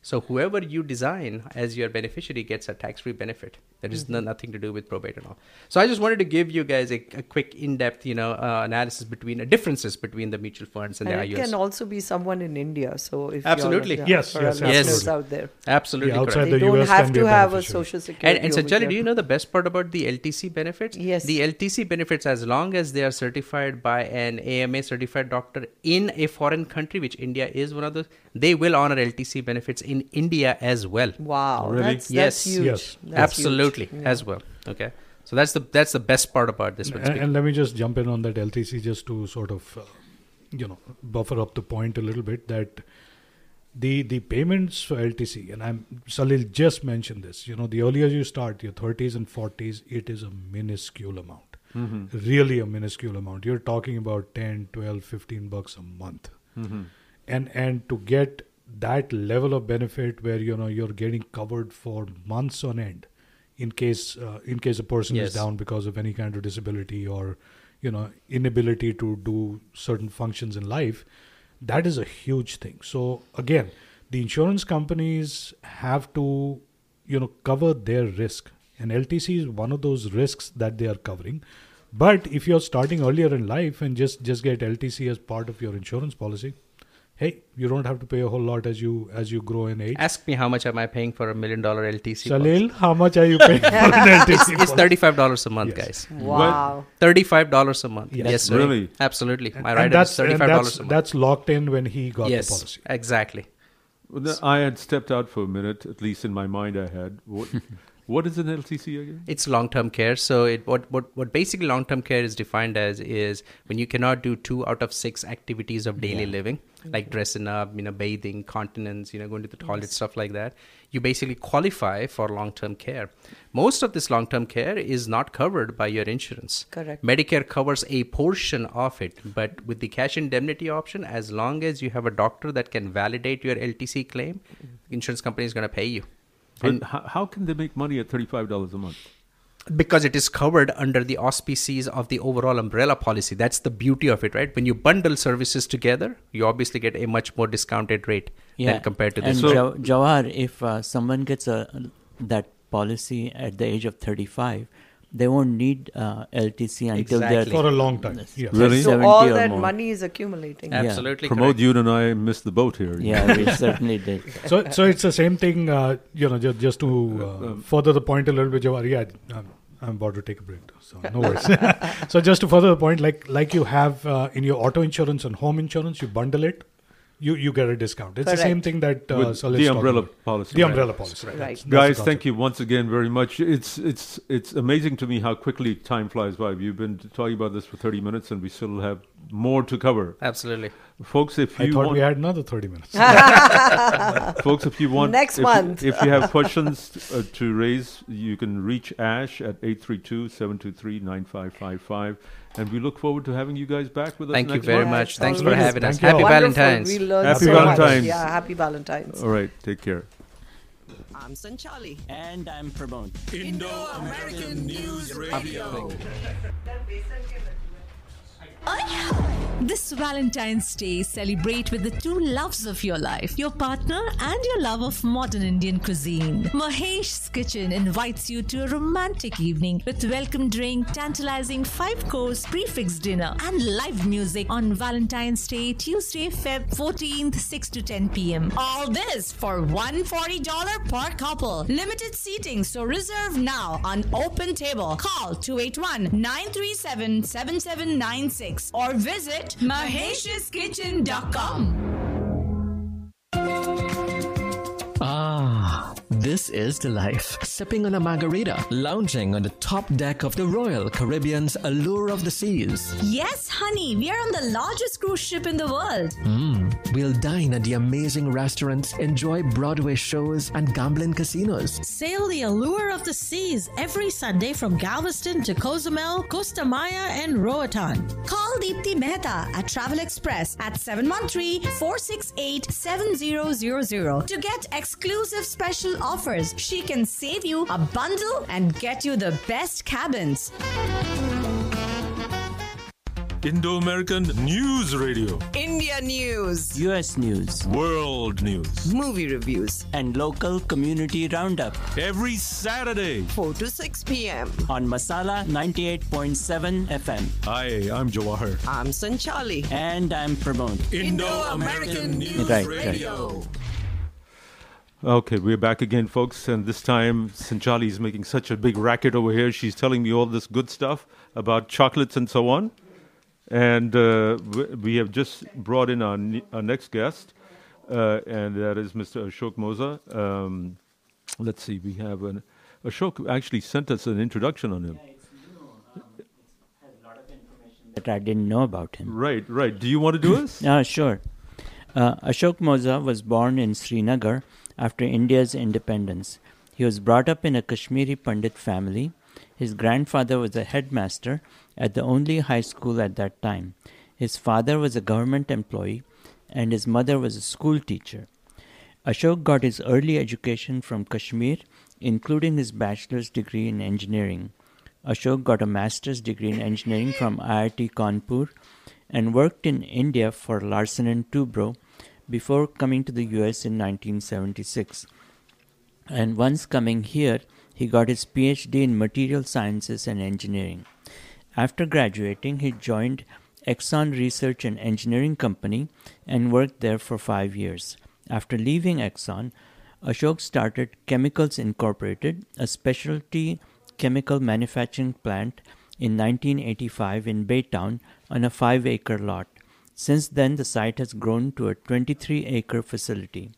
So whoever you design as your beneficiary gets a tax-free benefit. There is no, nothing to do with probate and all. So I just wanted to give you guys a, a quick in-depth, you know, uh, analysis between uh, differences between the mutual funds and, And the it IUS. can also be someone in India. So if Absolutely. you're, Yes, for yes, yes. out there, Absolutely. Yeah, outside correct. the they don't US have can be to a have a social security. And, and over Sanchali, do you know the best part about the LTC benefits? Yes. The LTC benefits, as long as they are certified by an AMA certified doctor in a foreign country, which India is one of those, they will honor LTC benefits in India as well. Wow, Really? that's, yes. that's huge. Yes. That's Absolutely, huge. Yeah. as well. Okay. So that's the that's the best part about this one. And, and let me just jump in on that LTC just to sort of, uh, you know, buffer up the point a little bit that the the payments for LTC, and I'm Salil just mentioned this. You know, the earlier you start, your 30s and 40s, it is a minuscule amount. Mhm. Really a minuscule amount. You're talking about 10, 12, 15 bucks a month. Mhm. And and to get that level of benefit where you know you're getting covered for months on end in case uh, in case a person Yes. is down because of any kind of disability or you know inability to do certain functions in life that is a huge thing. So again the insurance companies have to you know cover their risk. And ltc is one of those risks that they are covering. But if you're starting earlier in life and just just get ltc as part of your insurance policy hey you don't have to pay a whole lot as you as you grow in age Ask me how much am I paying for a million dollar LTC? Salil, how much are you paying for an LTC It's, it's thirty-five dollars a month, Yes. guys. Wow. Thirty-five dollars a month. Yes. Yes, sir. Really? Absolutely. My and rider is that's, and thirty-five dollars a month. that's locked in when he got yes, the policy. exactly. Well, th- I had stepped out for a minute, at least in my mind. I had. What, what is an LTC again? It's long-term care. So it what what what basically long-term care is defined as is when you cannot do two out of six activities of daily Yeah. living, like dressing up, you know, bathing, continence, you know, going to the toilet, stuff like that. You basically qualify for long-term care. Most of this long-term care is not covered by your insurance. Correct. Medicare covers a portion of it, but with the cash indemnity option, as long as you have a doctor that can validate your LTC claim, the insurance company is going to pay you. But how, how can they make money at thirty-five dollars a month? because it is covered under the auspices of the overall umbrella policy. That's the beauty of it, right? When you bundle services together, you obviously get a much more discounted rate than compared to and this. Jaw- Jawahar, if uh, someone gets a that policy at the age of 35, they won't need uh, LTC until they're For a long time, yeah. Really? So all that more. money is accumulating. Yeah. Absolutely Pramod you and I missed the boat here. Yeah, we certainly did. So, so it's the same thing. Uh, you know, just just to uh, further the point a little bit, Jawahar. Yeah, I'm, I'm about to take a break, so no worries. so, just to further the point, like like you have uh, in your auto insurance and home insurance, you bundle it, you you get a discount. It's the same thing that uh, the umbrella about. policy. The Right. umbrella policy, right? Right. That's- that's Guys, concept. thank you once again very much. It's it's it's amazing to me how quickly time flies by. We've been talking about this for 30 minutes and we still have more to cover. Absolutely. Folks, if I you thought want we had another thirty minutes. Folks, if you want Next if, month. if you have questions uh, to raise, you can reach Ash at 832-723-9555 and we look forward to having you guys back with us Thank you very month. much. Thanks oh, for always. having us. You Happy all. Wonderful. Valentine's. We learned Happy so much. Valentine's. Yeah, happy Valentine's. All right, take care. I'm Sanchali. And I'm Pramod. Indo-American News Radio. This Valentine's Day, celebrate with the two loves of your life, your partner and your love of modern Indian cuisine. Mahesh's Kitchen invites you to a romantic evening with welcome drink, tantalizing five-course prix fixe dinner, and live music on Valentine's Day, Tuesday, Feb 14th, 6 to 10 p.m. All this for $140 per couple. Limited seating, so reserve now on Open Table. Call 281-937-7796 or visit maheshaskitchen.com. Ah, this is the life. Sipping on a margarita, lounging on the top deck of the Royal Caribbean's Allure of the Seas. Yes, honey, we are on the largest cruise ship in the world. Hmm. We'll dine at the amazing restaurants, enjoy Broadway shows and gambling casinos. Sail the allure of the seas every Sunday from Galveston to Cozumel, Costa Maya, and Roatan. Call Deepthi Mehta at Travel Express at 713-468-7000 to get exclusive special offers. She can save you a bundle and get you the best cabins. Indo-American News Radio. India News. US News. World News. Movie reviews. And local community roundup Every Saturday. 4 to 6 p.m. on Masala 98.7 FM. Hi, I'm Jawahar. I'm Sanchali. And I'm Pramod. Indo-American News Right, right. Okay, we're back again, folks, and this time Sanchali is making such a big racket over here. She's telling me all this good stuff about chocolates and so on. And uh, we, have just brought in our, our next guest, uh, and that is Mr. Ashok Moza. Um, let's see, we have an. Ashok actually sent us an introduction on him. That I didn't know about him. Right, right. Do you want to do this? Uh, sure. Uh, Ashok Moza was born in Srinagar after India's independence. He was brought up in a Kashmiri Pandit family. His grandfather was a headmaster at the only high school at that time. His father was a government employee and his mother was a school teacher. Ashok got his early education from Kashmir, including his bachelor's degree in engineering. Ashok got a master's degree in engineering from IIT Kanpur and worked in India for Larsen and Toubro before coming to the US in 1976. And once coming here, he got his PhD in material sciences and engineering. After graduating, he joined Exxon Research and Engineering Company and worked there for five years. After leaving Exxon, Ashok started Chemicals Incorporated, a specialty chemical manufacturing plant in 1985 in Baytown on a 5 acre lot. Since then, the site has grown to a 23 acre facility.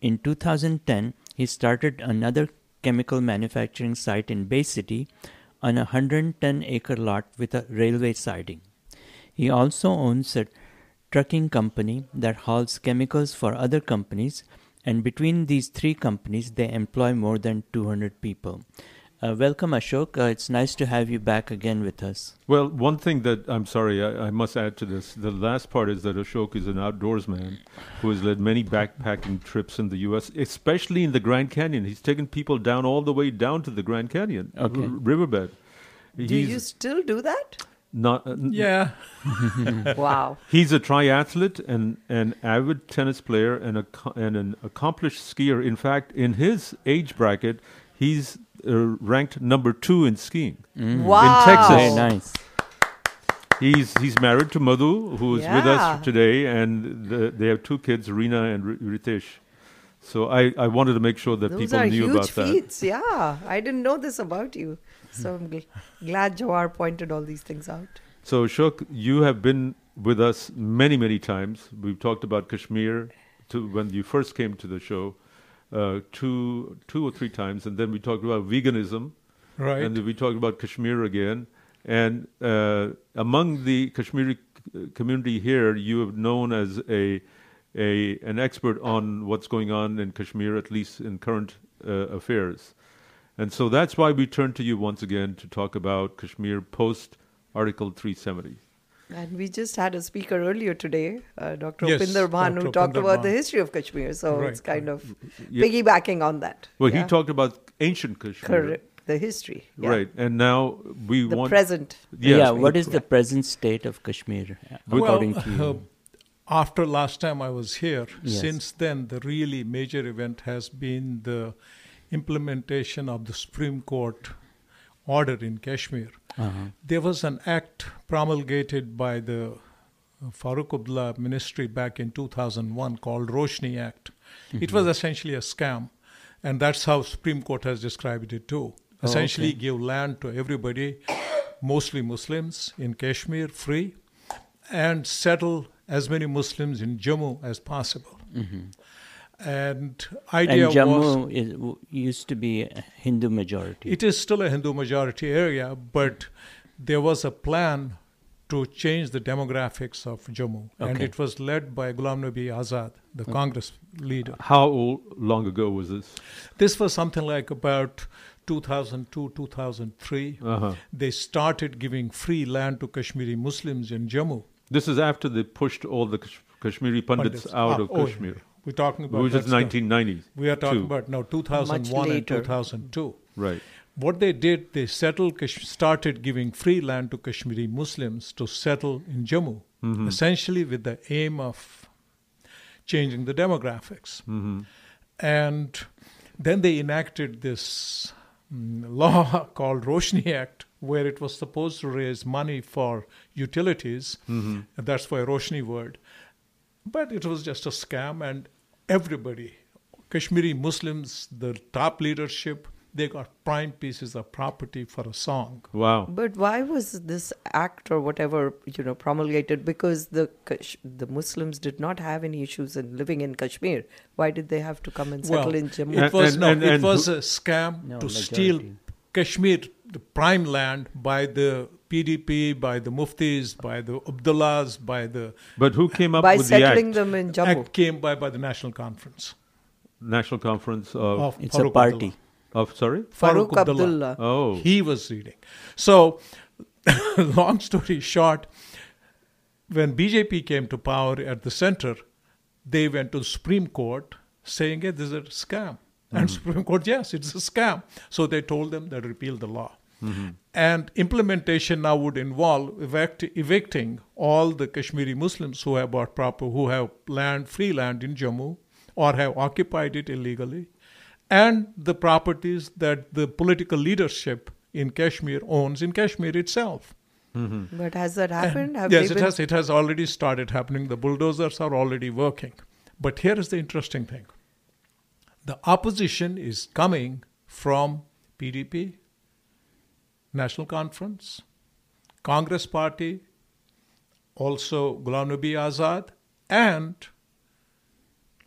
In 2010, he started another chemical manufacturing site in Bay City on a 110 acre lot with a railway siding. He also owns a trucking company that hauls chemicals for other companies, and between these three companies, they employ more than 200 people. Uh, welcome, Ashok. Uh, it's nice to have you back again with us. Well, one thing that I'm sorry, I, I must add to this. The last part is that Ashok is an outdoors man who has led many backpacking trips in the U.S., especially in the Grand Canyon. He's taken people down all the way down to the Grand Canyon Okay. r- riverbed. Do you still do that? not? Uh, n- Yeah. Wow. He's a triathlete and an avid tennis player and a and an accomplished skier. In fact, in his age bracket, he's uh, ranked number two in skiing Mm. in Wow. Texas. Very nice. He's he's married to Madhu, who is with us today, and the, they have two kids, Rina and R- Ritesh. So I, I wanted to make sure that Those people are knew huge about that. feats. Yeah, I didn't know this about you. So I'm gl- glad Jawahar pointed all these things out. So Ashok, you have been with us many many times. We've talked about Kashmir to when you first came to the show, uh, two two or three times, and then we talked about veganism, Right. And then we talked about Kashmir again. And uh, among the Kashmiri community here, you have known as a a an expert on what's going on in Kashmir, at least in current uh, affairs. And so that's why we turn to you once again to talk about Kashmir post Article 370. And we just had a speaker earlier today, uh, Dr. Yes, Upinder Bhan, who talked Upinder about the history of Kashmir. So Right, it's kind of Yeah. piggybacking on that. Well, yeah? he talked about ancient Kashmir. Correct. The history. yeah. Right. And now we The want. present. Yes. yeah, what is the present state of Kashmir, uh, according well, to you? uh, after last time I was here, Yes. since then the really major event has been the implementation of the Supreme Court order in Kashmir. Uh-huh. There was an act promulgated by the Farooq Abdullah ministry back in 2001 called Roshni Act. It was essentially a scam, and that's how Supreme Court has described it too. Oh, Essentially, okay. give land to everybody, mostly Muslims in Kashmir, free, and settle as many Muslims in Jammu as possible. Mhm. And idea and Jammu was is, used to be a Hindu majority. it is still a Hindu majority area, but there was a plan to change the demographics of Jammu, and it was led by Ghulam Nabi Azad, the Congress leader. How old, long ago was this? This was something like about 2002, 2003. Uh-huh. They started giving free land to Kashmiri Muslims in Jammu. This is after they pushed all the Kash- Kashmiri pundits, Pundits. out Ah, of oh, Kashmir. We're talking about Which is that's the- 1990. We are talking too. about now 2001 and 2002. Right. What they did, they settled, Kash- started giving free land to Kashmiri Muslims to settle in Jammu, Mhm. essentially with the aim of changing the demographics. Mhm. And then they enacted this mm, law called Roshni Act, where it was supposed to raise money for utilities. Mhm. That's why Roshni word. But it was just a scam, and everybody, Kashmiri Muslims, the top leadership, they got prime pieces of property for a song. Wow. But why was this act or whatever you know promulgated? Because the Kash- the Muslims did not have any issues in living in Kashmir. Why did they have to come and settle well, in Jammu? It was And- no, and- it was a scam No, to steal. Kashmir, the prime land, by the PDP, by the Muftis, by the Abdullahs, by the. But who came up By with the settling them in Jammu. Act came by, by the National Conference. National Conference of. Of It's a party. Abdullah. Of sorry. Farooq Abdullah. Oh. He was leading. So, long story short, when BJP came to power at the center, they went to the Supreme Court saying, hey, this is a scam. And Mhm. Supreme Court, yes, it's a scam. So they told them that repeal the law. Mhm. And implementation now would involve evict- evicting all the Kashmiri Muslims who have bought proper, who have land, free land in Jammu, or have occupied it illegally, and the properties that the political leadership in Kashmir owns in Kashmir itself. But has that happened? Have yes, it been- has. It has already started happening. The bulldozers are already working. But here is the interesting thing: the opposition is coming from PDP, National Conference, Congress Party, also Ghulam Nabi Azad, and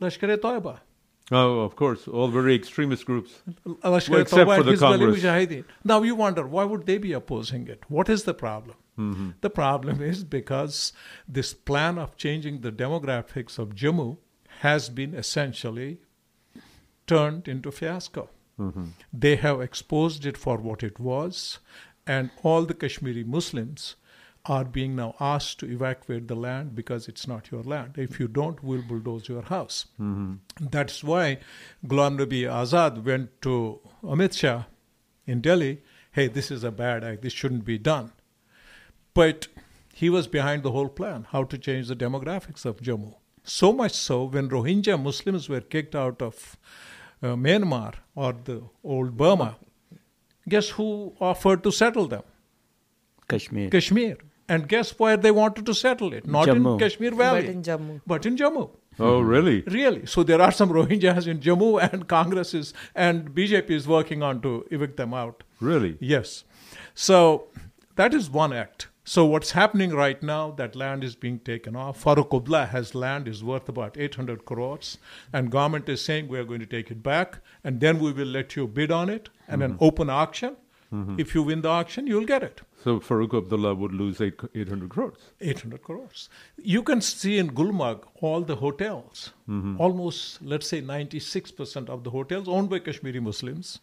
Lashkar-e-Taiba. Oh, of course, all very extremist groups. Well, except Taiba for the Congress. Mujahideen. Now you wonder why would they be opposing it? What is the problem? Mhm. The problem is because this plan of changing the demographics of Jammu has been essentially turned into fiasco. Mhm. They have exposed it for what it was, and all the Kashmiri Muslims are being now asked to evacuate the land because it's not your land. If you don't, we'll bulldoze your house. Mhm. That's why Ghulam Nabi Azad went to Amit Shah in Delhi. Hey, this is a bad act. This shouldn't be done. But he was behind the whole plan how to change the demographics of Jammu. So much so, when Rohingya Muslims were kicked out of uh, Myanmar or the old Burma, guess who offered to settle them? Kashmir. Kashmir. And guess where they wanted to settle it? Not Jammu. in Kashmir Valley. But in Jammu. But in Jammu. Oh, really? Really? So there are some Rohingyas in Jammu, and Congress is and BJP is working on to evict them out. Really? Yes. So that is one act. So what's happening right now? That land is being taken off. Farooq Abdullah has land is worth about 800 crores, and government is saying we are going to take it back, and then we will let you bid on it, and an Mhm. open auction. Mhm. If you win the auction, you'll get it. So Farooq Abdullah would lose eight, 800 crores. 800 crores. You can see in Gulmarg all the hotels, Mhm. almost, let's say, 96% of the hotels owned by Kashmiri Muslims,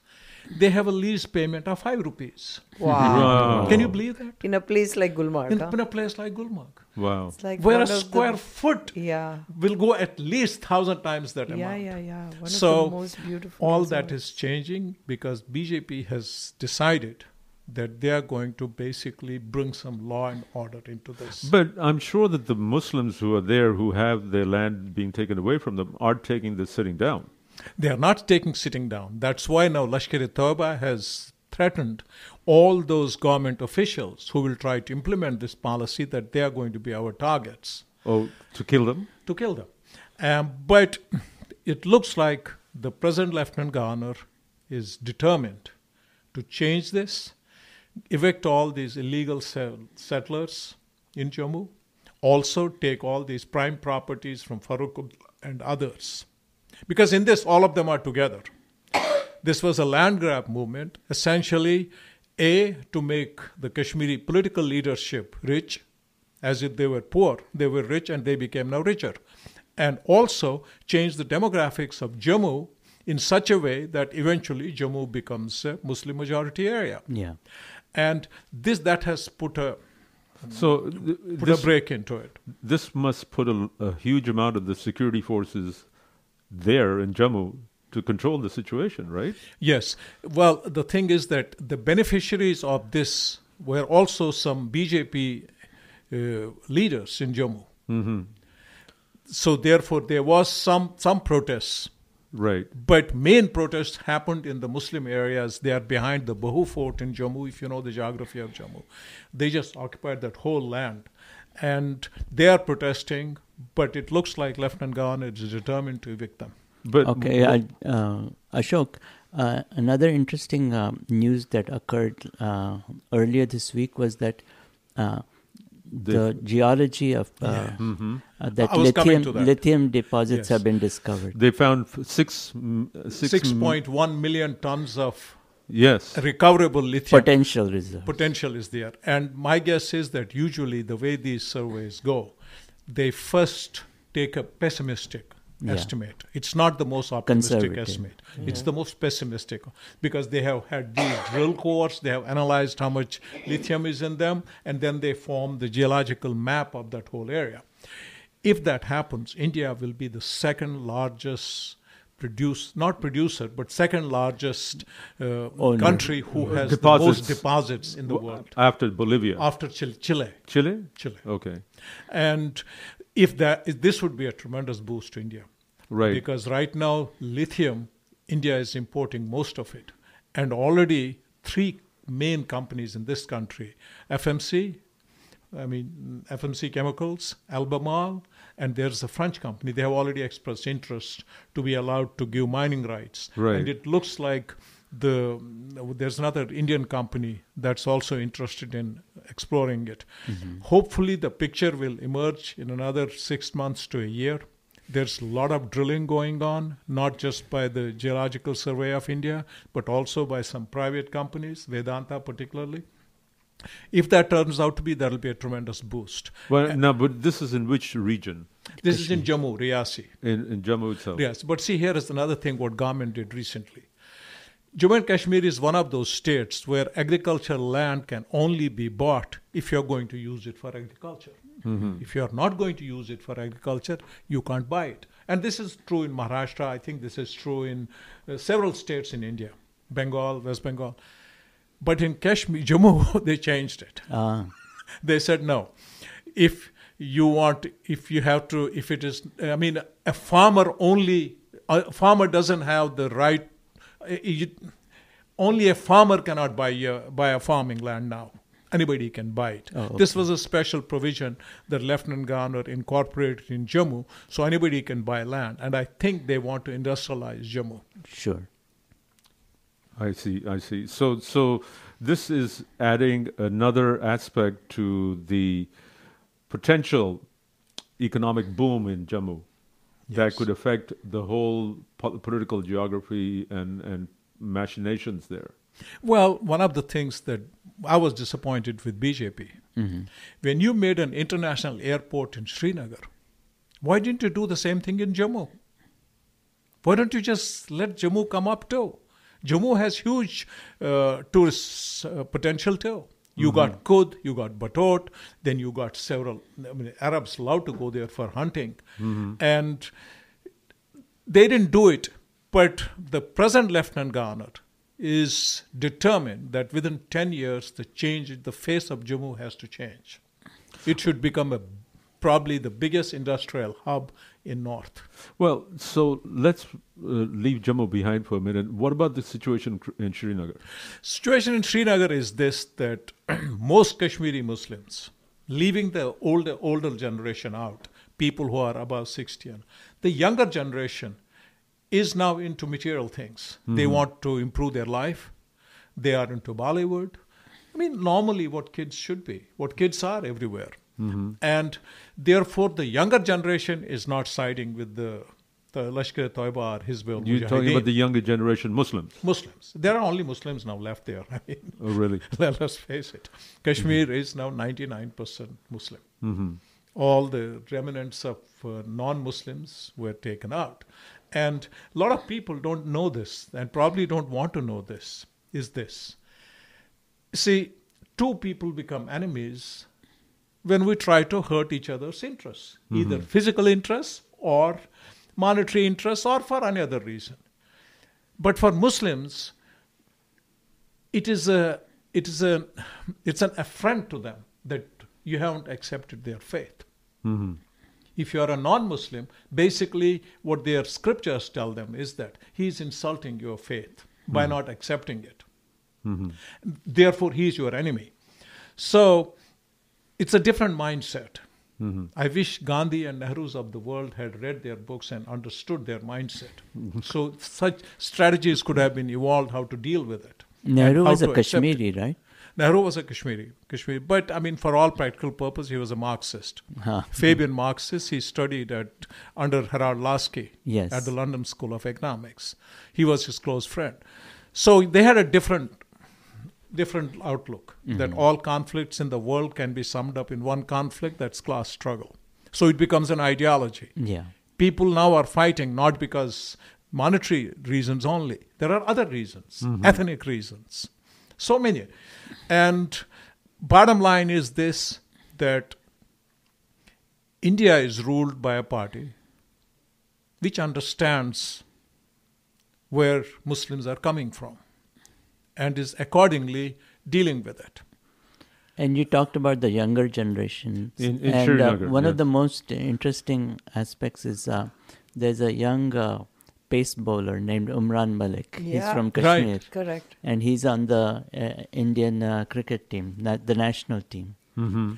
they have a lease payment of 5 rupees. Wow. Can you believe that? In a place like Gulmarg. In, huh? in a place like Gulmarg. Wow. It's like where a of the- square foot Yeah. will go at least thousand times that Yeah, amount. yeah, yeah. One of so the most beautiful all that is changing because BJP has decided that they are going to basically bring some law and order into this. But I'm sure that the Muslims who are there, who have their land being taken away from them, are taking this sitting down. They are not taking sitting down. That's why now Lashkar-e-Taiba has threatened all those government officials who will try to implement this policy that they are going to be our targets. Oh, to kill them? To kill them. Um, but it looks like the present Lieutenant Governor is determined to change this, evict all these illegal se- settlers in Jammu, also take all these prime properties from Farooq and others. Because in this, all of them are together. This was a land grab movement, essentially, A, to make the Kashmiri political leadership rich, as if they were poor. They were rich and they became now richer. And also change the demographics of Jammu in such a way that eventually Jammu becomes a Muslim majority area. Yeah. And this that has put a So th- put this- a break into it. This must put a, a huge amount of the security forces there in Jammu to control the situation, right? Yes. Well, the thing is that the beneficiaries of this were also some BJP uh, leaders in Jammu. Mm-hmm. So therefore, there was some some protests. Right. But main protests happened in the Muslim areas. They are behind the Bahu Fort in Jammu, if you know the geography of Jammu. They just occupied that whole land. And they are protesting, but it looks like Lieutenant Governor is determined to evict them. But okay, I, uh, Ashok. Uh, another interesting um, news that occurred uh, earlier this week was that uh, the The- geology of uh, Yeah. Uh, that I was coming to lithium that. lithium deposits Yes. have been discovered. They found f- six, mm, six, Six m- point one million tons of Yes. recoverable lithium Potential reserves. potential is there. And my guess is that usually the way these surveys go, they first take a pessimistic Yeah. estimate. It's not the most optimistic Conservative. estimate. It's the most pessimistic because they have had these drill cores, they have analyzed how much lithium is in them, and then they form the geological map of that whole area. If that happens, India will be the second largest produce not producer but second largest uh, Owner. country who has the Deposits. most deposits in the world After Bolivia. after Chile. Chile. Chile? Chile. Okay. And if that if this would be a tremendous boost to India. Right. Because right now lithium India is importing most of it. And already three main companies in this country, FMC, I mean FMC Chemicals, Albemarle, and there's a French company. They have already expressed interest to be allowed to give mining rights. Right. And it looks like the there's another Indian company that's also interested in exploring it. Mm-hmm. Hopefully, the picture will emerge in another six months to a year. There's a lot of drilling going on, not just by the Geological Survey of India, but also by some private companies, Vedanta particularly. If that turns out to be, that'll be a tremendous boost. Well, no, but this is in which region? This is in Jammu, Riasi. In, in Jammu itself. Yes, but see, here is another thing what government did recently. Jammu and Kashmir is one of those states where agricultural land can only be bought if you're going to use it for agriculture. Mhm. If you're not going to use it for agriculture, you can't buy it. And this is true in Maharashtra. I think this is true in uh, several states in India, Bengal, West Bengal. But in Kashmir, Jammu, they changed it. Ah. they said no. If you want, if you have to, if it is, I mean, a farmer only, a farmer doesn't have the right. You- only a farmer cannot buy a, buy a farming land now. Anybody can buy it. Oh, This was a special provision that Lieutenant Governor incorporated in Jammu, so anybody can buy land. And I think they want to industrialize Jammu. Sure. I see, I see. So, so this is adding another aspect to the potential economic boom in Jammu that could affect the whole po- political geography and, and machinations there. Well, one of the things that I was disappointed with BJP, Mhm. when you made an international airport in Srinagar, why didn't you do the same thing in Jammu? Why don't you just let Jammu come up too? Jammu has huge uh, tourist uh, potential too. You Mhm. got Kud, you got Batot, then you got several. I mean, Arabs love to go there for hunting, Mhm. and they didn't do it. But the present lieutenant governor is determined that within 10 years, the change, the face of Jammu has to change. It should become a probably the biggest industrial hub in North. Well, so let's uh, leave Jammu behind for a minute. What about the situation in Srinagar? Situation in Srinagar is this that most Kashmiri Muslims, leaving the older older generation out, people who are above 60, and the younger generation is now into material things. They Mhm. want to improve their life. They are into Bollywood. I mean, normally what kids should be, what kids are everywhere. Mhm. And therefore, the younger generation is not siding with the, the Lashkar Toiba or Hizbul You're talking about the younger generation Muslims. Muslims. There are only Muslims now left there. I mean, Oh, really? let us face it. Kashmir is now 99% Muslim. Mhm. All the remnants of uh, non Muslims were taken out. And a lot of people don't know this and probably don't want to know this. Is this? See, two people become enemies when we try to hurt each other's interests, either Mhm. physical interests or monetary interests or for any other reason. But for Muslims, it is a it is a it's an affront to them that you haven't accepted their faith. Mhm. If you are a non-Muslim, basically what their scriptures tell them is that he is insulting your faith by Mhm. not accepting it. Mhm. Therefore, he is your enemy. So it's a different mindset. Mhm. I wish Gandhi and Nehru's of the world had read their books and understood their mindset. so such strategies could have been evolved how to deal with it. Nehru was a to accept it. Kashmiri, right? Nehru was a Kashmiri, Kashmiri, but I mean, for all practical purpose, he was a Marxist. Huh. Fabian Marxist. He studied at under Harold Laski Yes. at the London School of Economics. He was his close friend. So they had a different different outlook that Mhm. all conflicts in the world can be summed up in one conflict that's class struggle. So it becomes an ideology. Yeah. People now are fighting not because monetary reasons only. There are other reasons, Mhm. ethnic reasons. So many. And bottom line is this that India is ruled by a party which understands where Muslims are coming from and is accordingly dealing with it. And you talked about the younger generation. In- in and uh, Srinagar, one yeah. of the most interesting aspects is uh, there's a young uh, pace bowler named Umran Malik. he's Yeah. from Right. Kashmir. Correct. And he's on the uh, Indian uh, cricket team, na- the national team. Mm-hmm.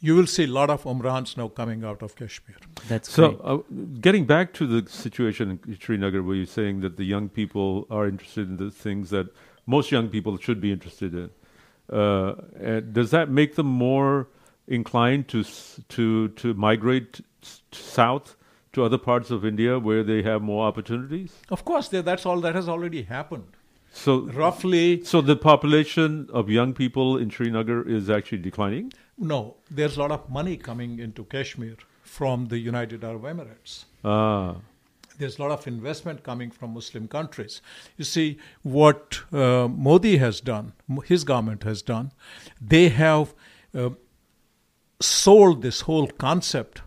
You will see a lot of Umrans now coming out of Kashmir. That's So, great. uh, getting back to the situation in Srinagar, where you're saying that the young people are interested in the things that most young people should be interested in, uh, and does that make them more inclined to to to migrate south to other parts of India where they have more opportunities? Of course, that's all that has already happened. So roughly, so the population of young people in Srinagar is actually declining. No, there's a lot of money coming into Kashmir from the United Arab Emirates. Ah. There's a lot of investment coming from Muslim countries. You see, what uh, Modi has done, his government has done, they have uh, sold this whole concept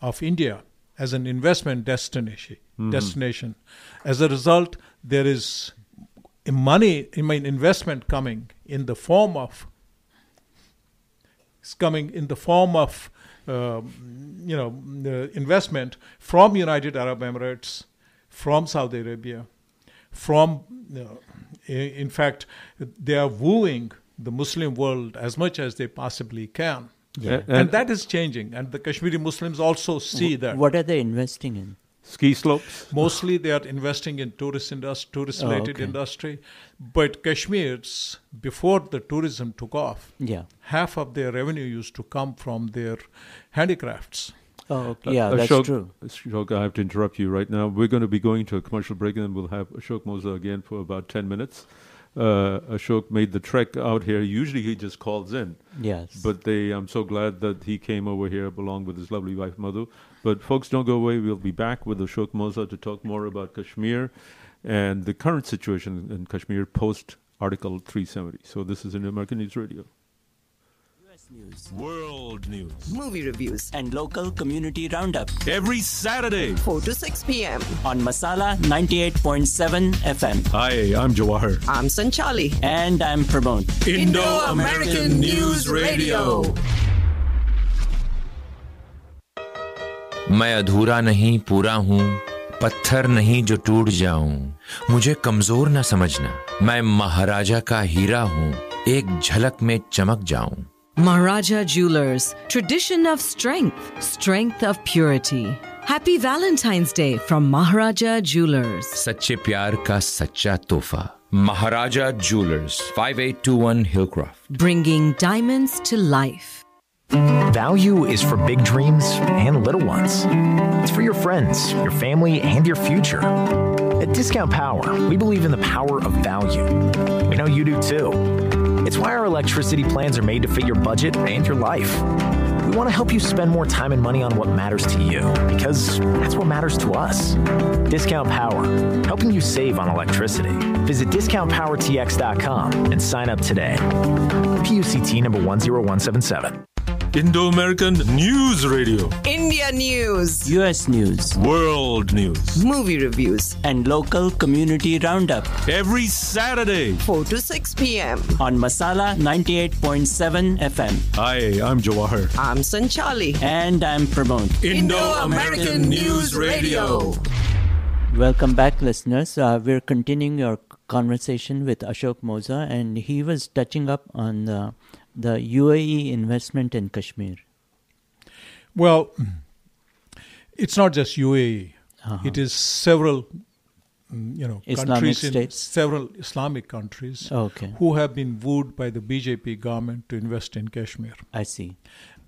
of India as an investment destination. Mhm. Destination. As a result, there is money, I mean, investment coming in the form of it's coming in the form of Um, you know the investment from United Arab Emirates, from Saudi Arabia, from uh, know, in fact they are wooing the Muslim world as much as they possibly can. Yeah. And, And- that is changing, and the Kashmiri Muslims also see that. What are they investing in? Ski slopes. Mostly, they are investing in tourist industry, tourist-related okay. industry. But Kashmir's before the tourism took off, Yeah. half of their revenue used to come from their handicrafts. Oh, okay. Uh, yeah, that's Ashok, true. Ashok, I have to interrupt you right now. We're going to be going to a commercial break, and then we'll have Ashok Moza again for about 10 minutes. Uh, Ashok made the trek out here. Usually he just calls in. Yes. But they, I'm so glad that he came over here along with his lovely wife, Madhu. But folks, don't go away. We'll be back with Ashok Moza to talk more about Kashmir and the current situation in Kashmir post Article 370. So this is Indo-American News Radio. US News. World news. Movie reviews. And local community roundup. Every Saturday. 4 to 6 p.m. On Masala 98.7 FM. Hi, I'm Jawahar. I'm Sanchali. And I'm Pramod. Indo-American News Radio. मैं अधूरा नहीं पूरा हूँ पत्थर नहीं जो टूट जाऊँ मुझे कमज़ोर न समझना मैं महाराजा का हीरा हूँ एक झलक में चमक जाऊँ Maharaja Jewelers, tradition of strength, strength of purity. Happy Valentine's Day from Maharaja Jewelers. सच्चे प्यार का सच्चा तोहफा Maharaja jewellers 5821 Hillcroft Bringing diamonds to life. Value is for big dreams and little ones. It's for your friends, your family, and your future. At Discount Power, we believe in the power of value. We know you do too. It's why our electricity plans are made to fit your budget and your life. We want to help you spend more time and money on what matters to you, because that's what matters to us. Discount Power, helping you save on electricity. Visit discountpowertx.com and sign up today. PUCT number 10177. Indo-American News Radio. India news. US news. World news. Movie reviews. And local community roundup. Every Saturday. 4 to 6 p.m. On Masala 98.7 FM. Hi, I'm Jawahar. I'm Sanchali. And I'm Pramod. Indo-American News Radio. Welcome back, listeners. Uh, we're continuing our conversation with Ashok Moza, and he was touching up on uh, the UAE investment in Kashmir. Well, it's not just UAE. Uh-huh. It is several, mm, you know, Islamic countries in several Islamic countries Okay. who have been wooed by the BJP government to invest in Kashmir. I see.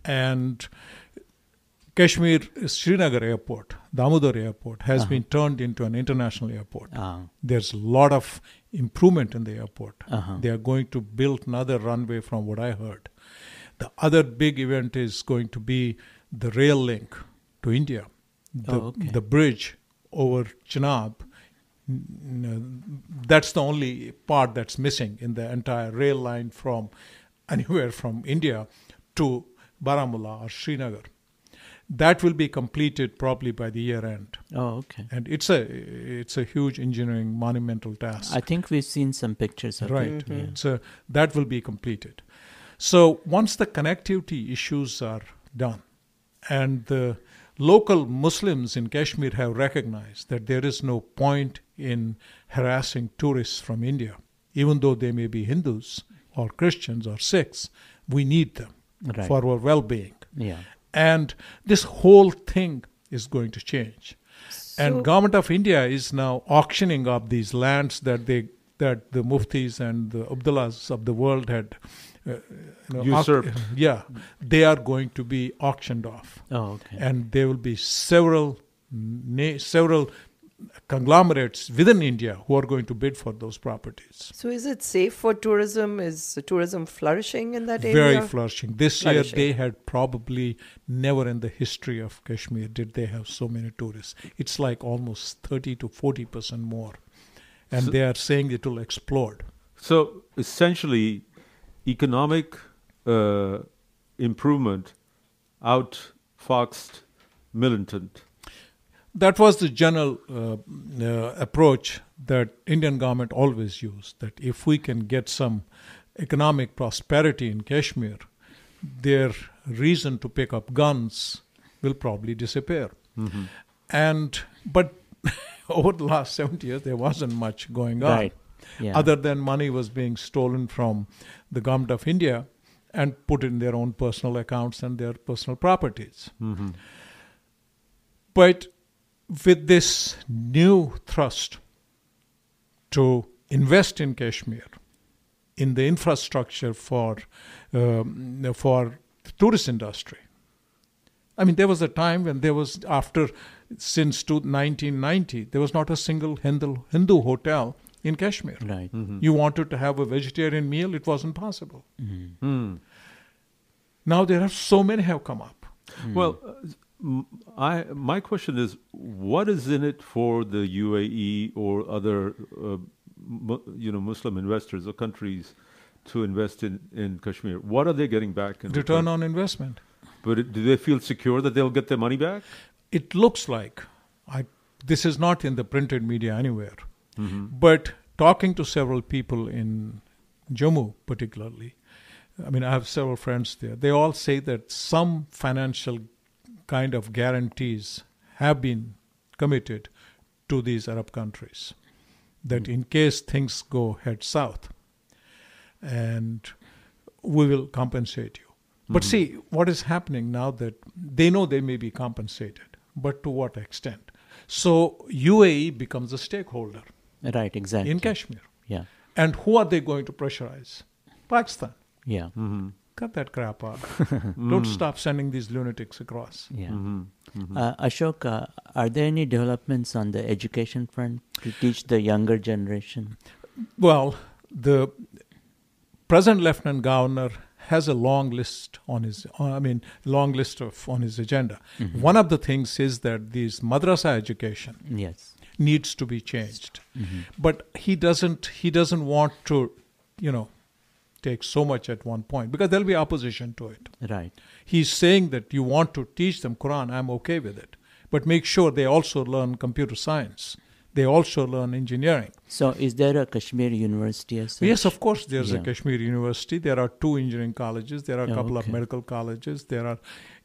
And Kashmir Srinagar Airport, Damodar Airport, has Uh-huh. been turned into an international airport. Ah. There's a lot of improvement in the airport. Uh-huh. They are going to build another runway, from what I heard. The other big event is going to be the rail link to India, the, Oh, okay. the bridge over Chenab. N- That's the only part that's missing in the entire rail line from anywhere from India to Baramulla or Srinagar. That will be completed probably by the year end. Oh, okay. And it's a it's a huge engineering monumental task. I think we've seen some pictures of right. it. yeah. So that will be completed. So once the connectivity issues are done, and the local Muslims in Kashmir have recognized that there is no point in harassing tourists from India, even though they may be Hindus or Christians or Sikhs, we need them Right. for our well-being. Yeah. And this whole thing is going to change. So- and government of India is now auctioning up these lands that they that the muftis and the Abdullahs of the world had uh, you know, auc- Usurped. yeah, they are going to be auctioned off. Oh, okay. And there will be several na- several conglomerates within India who are going to bid for those properties. So is it safe for tourism? Is tourism flourishing in that area? Very flourishing. This Flourishing. year they had probably never in the history of Kashmir did they have so many tourists. It's like almost 30 to 40 percent more. And So- they are saying it will explode. So essentially, economic uh, improvement outfoxed militant. That was the general uh, uh, approach that Indian government always used. That if we can get some economic prosperity in Kashmir, their reason to pick up guns will probably disappear. Mhm. And but over the last seventy years, there wasn't much going on, Right. Yeah. other than money was being stolen from the government of India and put in their own personal accounts and their personal properties. Mhm. But with this new thrust to invest in Kashmir, in the infrastructure for um, for the tourist industry. I mean, there was a time when there was after since to 1990 there was not a single Hindu Hindu hotel in Kashmir. Right. You wanted to have a vegetarian meal, it wasn't possible. Hmm. Now there are so many have come up. Well, uh, m- I my question is, what is in it for the UAE or other, uh, mu- you know, Muslim investors or countries to invest in, in Kashmir? What are they getting back in Return on investment. But it, do they feel secure that they'll get their money back? it looks like I this is not in the printed media anywhere, Mhm. but talking to several people in Jammu, particularly, I mean, I have several friends there. They all say that some financial kind of guarantees have been committed to these Arab countries, that in case things go head south, and we will compensate you. But Mhm. see, what is happening now that they know they may be compensated, but to what extent? So UAE becomes a stakeholder Right, exactly. in Kashmir. Yeah. And who are they going to pressurize? Pakistan. Yeah. Cut that crap out. Don't stop sending these lunatics across. Yeah. Mm-hmm. Uh, Ashok, uh, are there any developments on the education front to teach the younger generation? Well, the present lieutenant governor has a long list on his I mean long list of on his agenda. Mhm. One of the things is that this madrasa education Yes. needs to be changed. Mhm. But he doesn't he doesn't want to, you know, take so much at one point because there'll be opposition to it. Right. He's saying that you want to teach them Quran, I'm okay with it. But make sure they also learn computer science. They also learn engineering. So, is there a Kashmir University as such? Yes, of course, there's Yeah. a Kashmir University. There are two engineering colleges. There are a Oh, couple okay. of medical colleges. There are.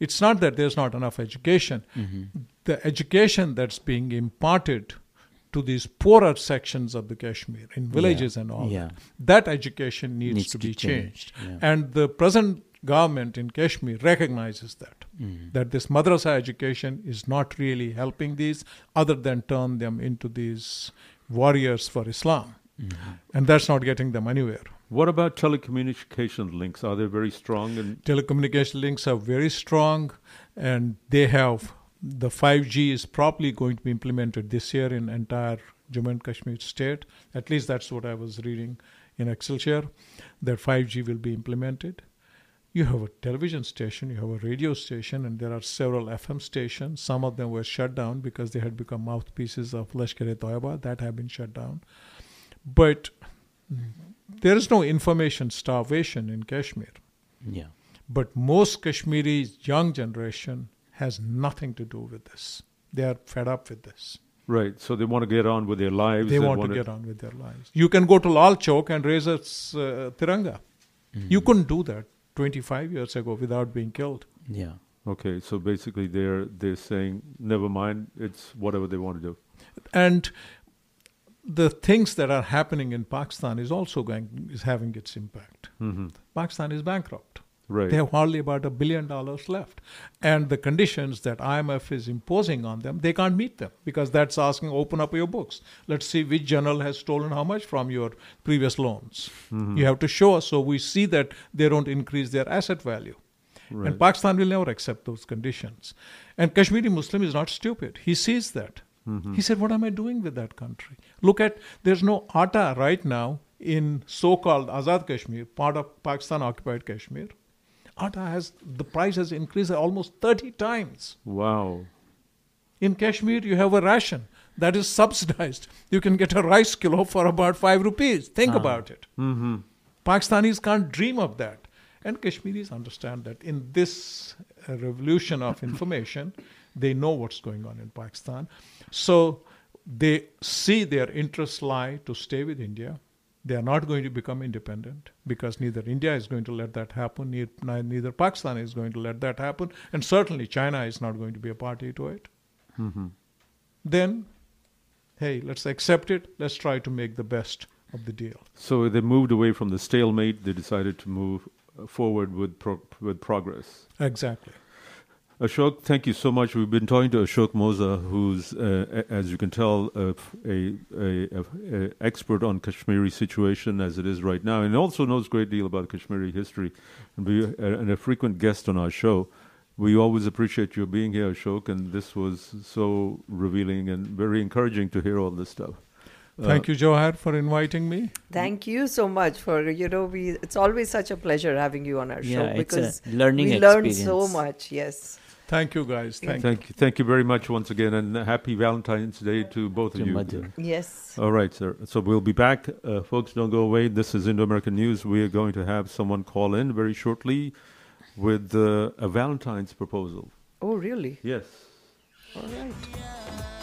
It's not that there's not enough education. Mhm. The education that's being imparted to these poorer sections of the Kashmir in villages and all Yeah. that, that education needs, Needs to, to be changed. change, yeah. And the present government in Kashmir recognizes that Mhm. that this madrasa education is not really helping these, other than turn them into these warriors for Islam, Mhm. and that's not getting them anywhere. What about telecommunication links? Are they very strong? And Telecommunication links are very strong, and they have the 5G is probably going to be implemented this year in entire Jammu and Kashmir state. At least that's what I was reading in Excelsior, that 5G will be implemented. You have a television station, you have a radio station, and there are several FM stations. Some of them were shut down because they had become mouthpieces of Lashkar-e-Taiba. That have been shut down. But there is no information starvation in Kashmir. Yeah. But most Kashmiri young generation has nothing to do with this. They are fed up with this. Right. So they want to get on with their lives. They want to get on with their lives. You can go to Lal Chowk and raise a uh, tiranga. You couldn't do that 25 years ago without being killed. Yeah. Okay. So basically, they're they're saying, never mind. It's whatever they want to do. And the things that are happening in Pakistan is also going is having its impact. Mhm. Pakistan is bankrupt. Right. They have hardly about a billion dollars left. And the conditions that IMF is imposing on them, they can't meet them because that's asking open up your books. Let's see which journal has stolen how much from your previous loans. Mhm. You have to show us so we see that they don't increase their asset value. Right. And Pakistan will never accept those conditions. And Kashmiri Muslim is not stupid. He sees that. Mhm. He said, What am I doing with that country? Look at, there's no atta right now in so called Azad Kashmir, part of Pakistan occupied Kashmir. Atta has, the price has increased almost 30 times. Wow. In Kashmir, you have a ration that is subsidized. You can get a rice kilo for about five rupees. Think Ah. about it. Mm-hmm. Pakistanis can't dream of that. And Kashmiris understand that in this revolution of information, they know what's going on in Pakistan. So they see their interests lie to stay with India. They are not going to become independent because neither India is going to let that happen, neither, neither Pakistan is going to let that happen, and certainly China is not going to be a party to it. Mm-hmm. Then, hey, let's accept it. Let's try to make the best of the deal. So they moved away from the stalemate. They decided to move forward with pro- with progress. Exactly. Ashok, thank you so much. We've been talking to Ashok Moza, who's, uh, a- as you can tell, a, a, a, a expert on Kashmiri situation as it is right now, and also knows a great deal about Kashmiri history, and, be, uh, and a frequent guest on our show. We always appreciate your being here, Ashok, and this was so revealing and very encouraging to hear all this stuff. Thank you, Jawahar, for inviting me. Thank you so much for you know we. It's always such a pleasure having you on our Yeah, show it's a because learning we learn so much. Yes. Thank you, guys. Thank, Thank you, thank you very much once again, and happy Valentine's Day to both of you. Yes. All right, sir. So we'll be back, uh, folks. Don't go away. This is Indo American News. We are going to have someone call in very shortly with uh, a Valentine's proposal. Oh, really? Yes. All right.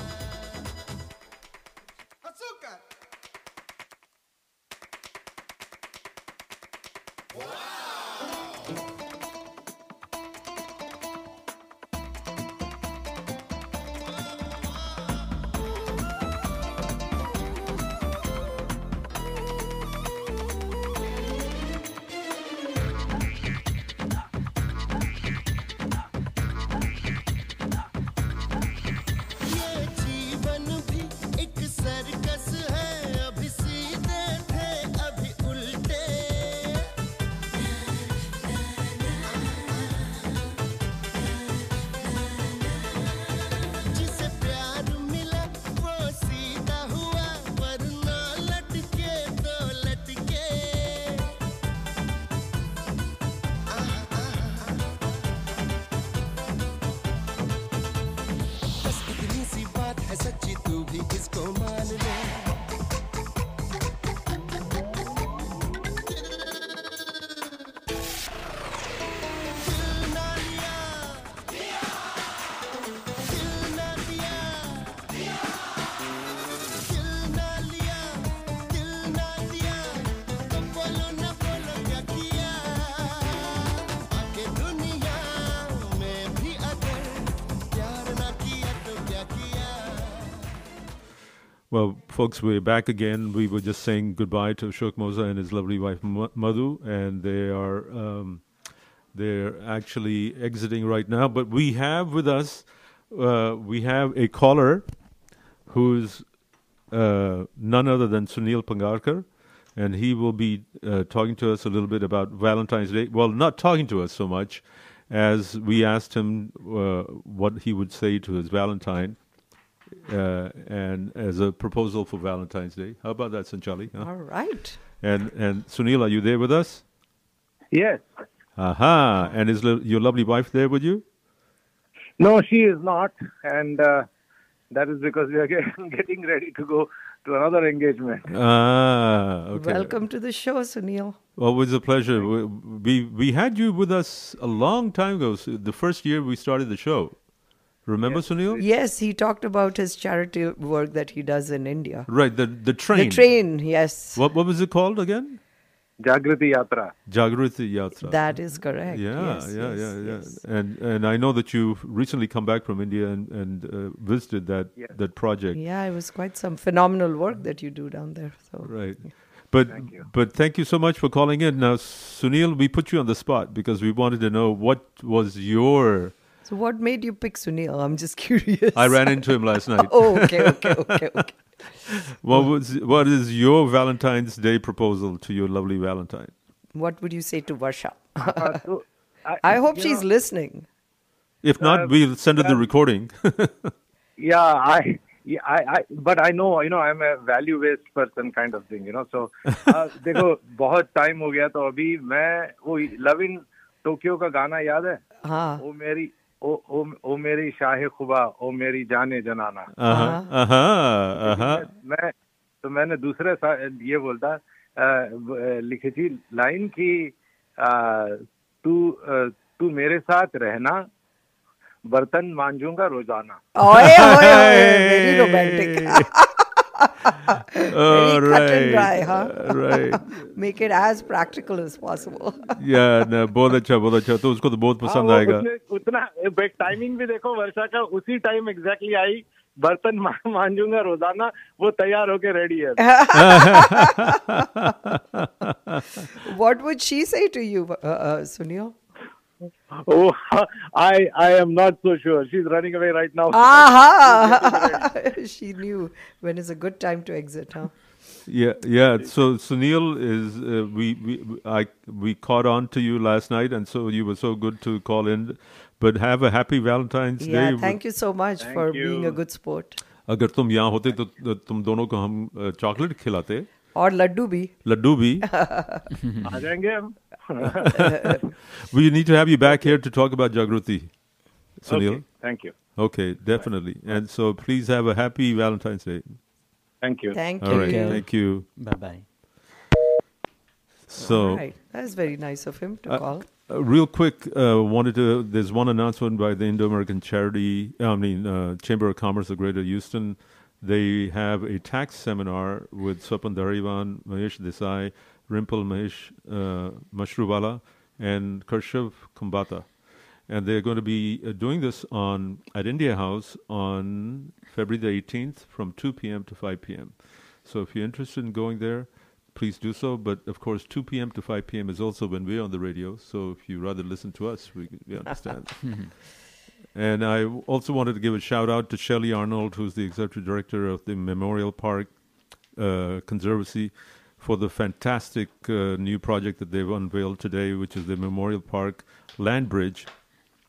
Folks, we're back again. We were just saying goodbye to Ashok Moza and his lovely wife Madhu, and they are um, they're actually exiting right now. But we have with us uh, we have a caller who's uh, none other than Sunil Pangarkar, and he will be uh, talking to us a little bit about Valentine's Day. Well, not talking to us so much as we asked him uh, what he would say to his Valentine. Uh, and as a proposal for Valentine's Day. How about that, Sanchali? huh? All right. And and Sunil, are you there with us? Yes. Aha! And is lo- your lovely wife there with you? No, she is not, and uh, that is because we are getting ready to go to another engagement. Ah, okay. Welcome to the show, Sunil. Always a pleasure. We, we we had you with us a long time ago. so The first year we started the show. Remember, Sunil? Yes, he talked about his charity work that he does in India. Right. The the train. The train, yes. What what was it called again? Jagriti Yatra. Jagriti Yatra. That is correct. Yeah, yes, yeah, yes, yeah, yeah. yes. And and I know that you've recently come back from India and and uh, visited that that project. Yeah, it was quite some phenomenal work that you do down there. So Right. But but thank you so much for calling in. Now, Sunil, we put you on the spot because we wanted to know what was your. So what made you pick Sunil? I'm just curious. I ran into him last night. oh, okay, okay, okay, okay. what was what is your Valentine's Day proposal to your lovely Valentine? What would you say to Varsha? so, I, I hope you she's know- listening. If not, Uh, we'll send her the uh, recording. Yeah, I, yeah, I, I, but I know, you know, I'm a value-based person kind of thing, you know. So, uh, देखो बहुत time हो गया तो अभी मैं वो love in Tokyo का गाना याद है हाँ ओ मेरी ओ ओ ओ मेरी शाह खुबा ओ मेरी जाने जनाना। uh-huh, uh-huh. मैं तो मैंने दूसरे ये बोलता लिखी थी लाइन की तू तू मेरे साथ रहना बर्तन मांजूँगा रोज़ाना। Oy, oy, oy, Very right. cut and dry, huh? Uh, right. Make it as practical as possible. yeah, no, बहुत अच्छा बहुत अच्छा तो उसको तो बहुत पसंद हाँ, आएगा उतना बेट टाइमिंग भी देखो वर्षा का उसी टाइम एग्जैक्टली आई बर्तन मांजूँगा रोज़ाना वो तैयार होके रेडी है what would she say to you सुनियो Oh, I I am not so sure. She's running away right now. Aha! she knew when is a good time to exit, huh? Yeah, yeah. So Sunil is uh, we we I we caught on to you last night, and so you were so good to call in. But have a happy Valentine's Yeah, Day. thank you so much for being a good sport. अगर तुम यहाँ होते तो तो तुम दोनों को हम अ, चॉकलेट खिलाते और लड्डू भी लड्डू भी आ जाएंगे हम we need to have you back here to talk about Jagruti, Sunil. Okay, thank you. Okay, definitely. And so please have a happy Valentine's Day. Thank you. Thank All right, you. thank you. Bye bye. So. All right. That's very nice of him to Uh, call. uh, real quick, uh, wanted to. There's one announcement by the Indo-American Charity, I mean uh, Chamber of Commerce of Greater Houston. They have a tax seminar with Swapan Darivan, Mahesh Desai, Rimple Mahesh uh, Mashrubala, and Keshav Kumbata. And they're going to be uh, doing this on at India House on February the 18th from 2 p.m. to 5 p.m. So if you're interested in going there, please do so. But of course, 2 p.m. to 5 p.m. is also when we're on the radio. So if you rather listen to us, we, we understand. and I also wanted to give a shout out to Shellye Arnold, who's the executive director of the Memorial Park uh, Conservancy, for the fantastic uh, new project that they've unveiled today, which is the Memorial Park Land Bridge.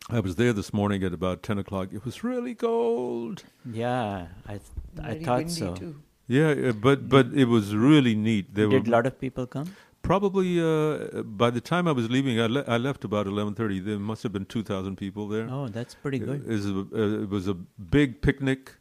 I was there this morning at about 10 o'clock. It was really cold. Yeah, I th- I thought so. too. Yeah, but but it was really neat. There Did a lot of people come? Probably uh, by the time I was leaving, I, le- I left about eleven thirty. There must have been two thousand people there. Oh, that's pretty good. It was a, uh, it was a big picnic,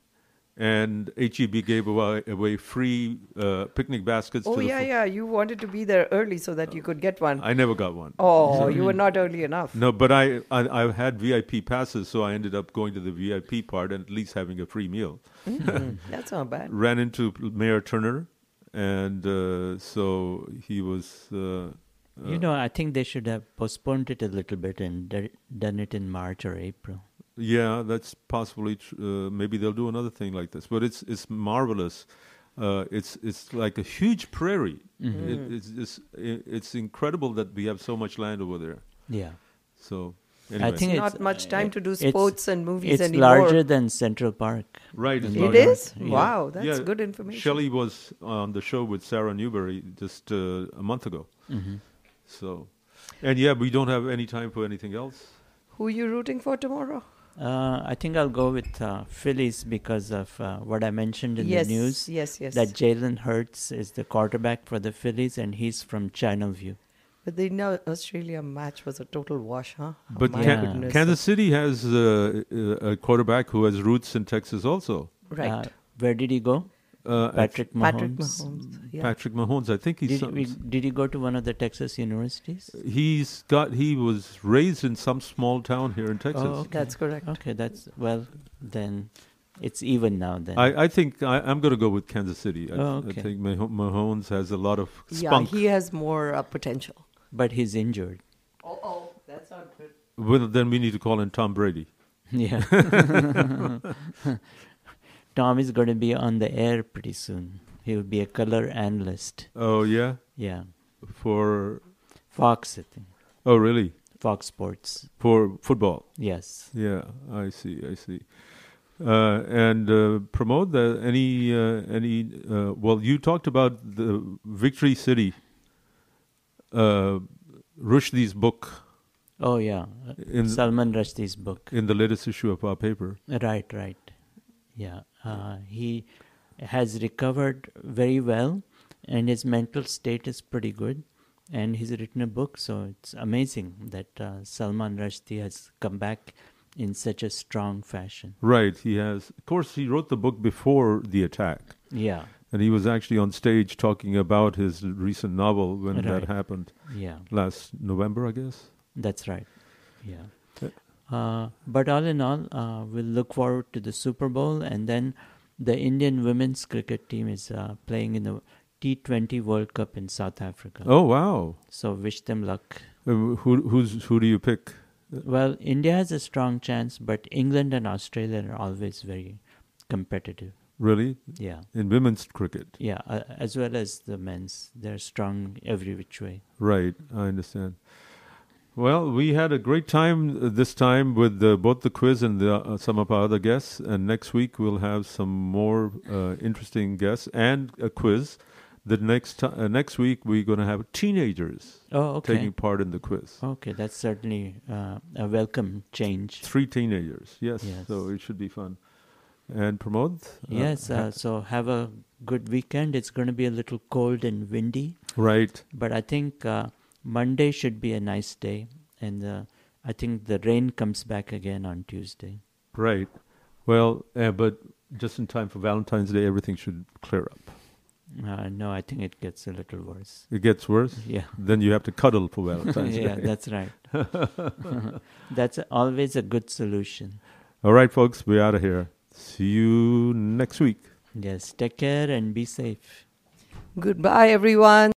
and HEB gave away, away free uh, picnic baskets. Oh, to yeah, fo- yeah. You wanted to be there early so that you could get one. I never got one. Oh, So- you were not early enough. No, but I, I I had VIP passes, so I ended up going to the VIP part and at least having a free meal. Mm, that's not bad. Ran into Mayor Turner, and uh, so he was. Uh, You uh, know, I think they should have postponed it a little bit and d- done it in March or April. Yeah, that's possibly. Tr- uh, maybe they'll do another thing like this, but it's it's marvelous. Uh, it's it's like a huge prairie. Mhm. It, it's it's it's incredible that we have so much land over there. Yeah. So I anyway. think Not it's, much time to do sports and movies It's anymore. larger than Central Park. Right, it's in It New York. is? Yeah. Wow, that's yeah, good information. Shellye was on the show with Sarah Newberry just uh, a month ago. Mhm. So, and yeah, we don't have any time for anything else. Who are you rooting for tomorrow? Uh, I think I'll go with uh, Phillies because of uh, what I mentioned in Yes, the news. yes, yes. That Jalen Hurts is the quarterback for the Phillies, and he's from Channelview. But the India Australia match was a total wash, huh? Oh, But my Can- goodness. Kansas City has uh, uh, a quarterback who has roots in Texas also. Right. Uh, where did he go? Uh, Patrick Mahomes. Patrick Mahomes, yeah. Patrick Mahomes. I think he's Did, some- we, did he go to one of the Texas universities? he's got he was raised in some small town here in Texas. Oh, okay. That's correct. Okay, that's well. Then it's even now. Then I, I think I, I'm going to go with Kansas City. I, Oh, I think Mah- Mahomes has a lot of spunk. Yeah, he has more uh, potential. but he's injured. Oh, oh, that's not good. well, then we need to call in Tom Brady. Yeah. Tom is going to be on the air pretty soon. He will be a color analyst. Oh yeah. Yeah. For Fox, I think. oh really? Fox Sports. For football. Yes. Yeah, I see. I see. Uh, and uh, promote the any uh, any. Uh, well, you talked about the Victory City. Uh, Rushdie's book. Oh yeah, In- Salman Rushdie's book. in the latest issue of our paper. Right, right. Yeah, uh, he has recovered very well, and his mental state is pretty good. And he's written a book, so it's amazing that uh, Salman Rushdie has come back in such a strong fashion. Right, he has. Of course, he wrote the book before the attack. Yeah. And he was actually on stage talking about his recent novel when that Right. happened. Yeah. Last November, I guess. That's right. Yeah. Uh, but all in all, uh, we'll look forward to the Super Bowl, and then the Indian women's cricket team is uh, playing in the T20 World Cup in South Africa. Oh, wow. So wish them luck. Uh, who who's who do you pick? Well, India has a strong chance, but England and Australia are always very competitive. Really? Yeah. In women's cricket. Yeah, uh, as well as the men's. They're strong every which way. Right, I understand. Well, we had a great time uh, this time with uh, both the quiz and the, uh, some of our other guests. And next week we'll have some more uh, interesting guests and a quiz. The next ti uh, next week we're going to have teenagers Oh, okay. taking part in the quiz. Okay, that's certainly uh, a welcome change. Three teenagers, yes. Yes. So it should be fun. And Pramod? uh, Yes, uh, so have a good weekend. It's going to be a little cold and windy. Right. But I think uh, Monday should be a nice day. And uh, I think the rain comes back again on Tuesday. Right. Well, uh, but just in time for Valentine's Day, everything should clear up. Uh, no, I think it gets a little worse. It gets worse? Yeah. Then you have to cuddle for Valentine's yeah, Day. that's right. that's always a good solution. All right, folks, we're out of here. See you next week. Yes, take care and be safe. Goodbye, everyone.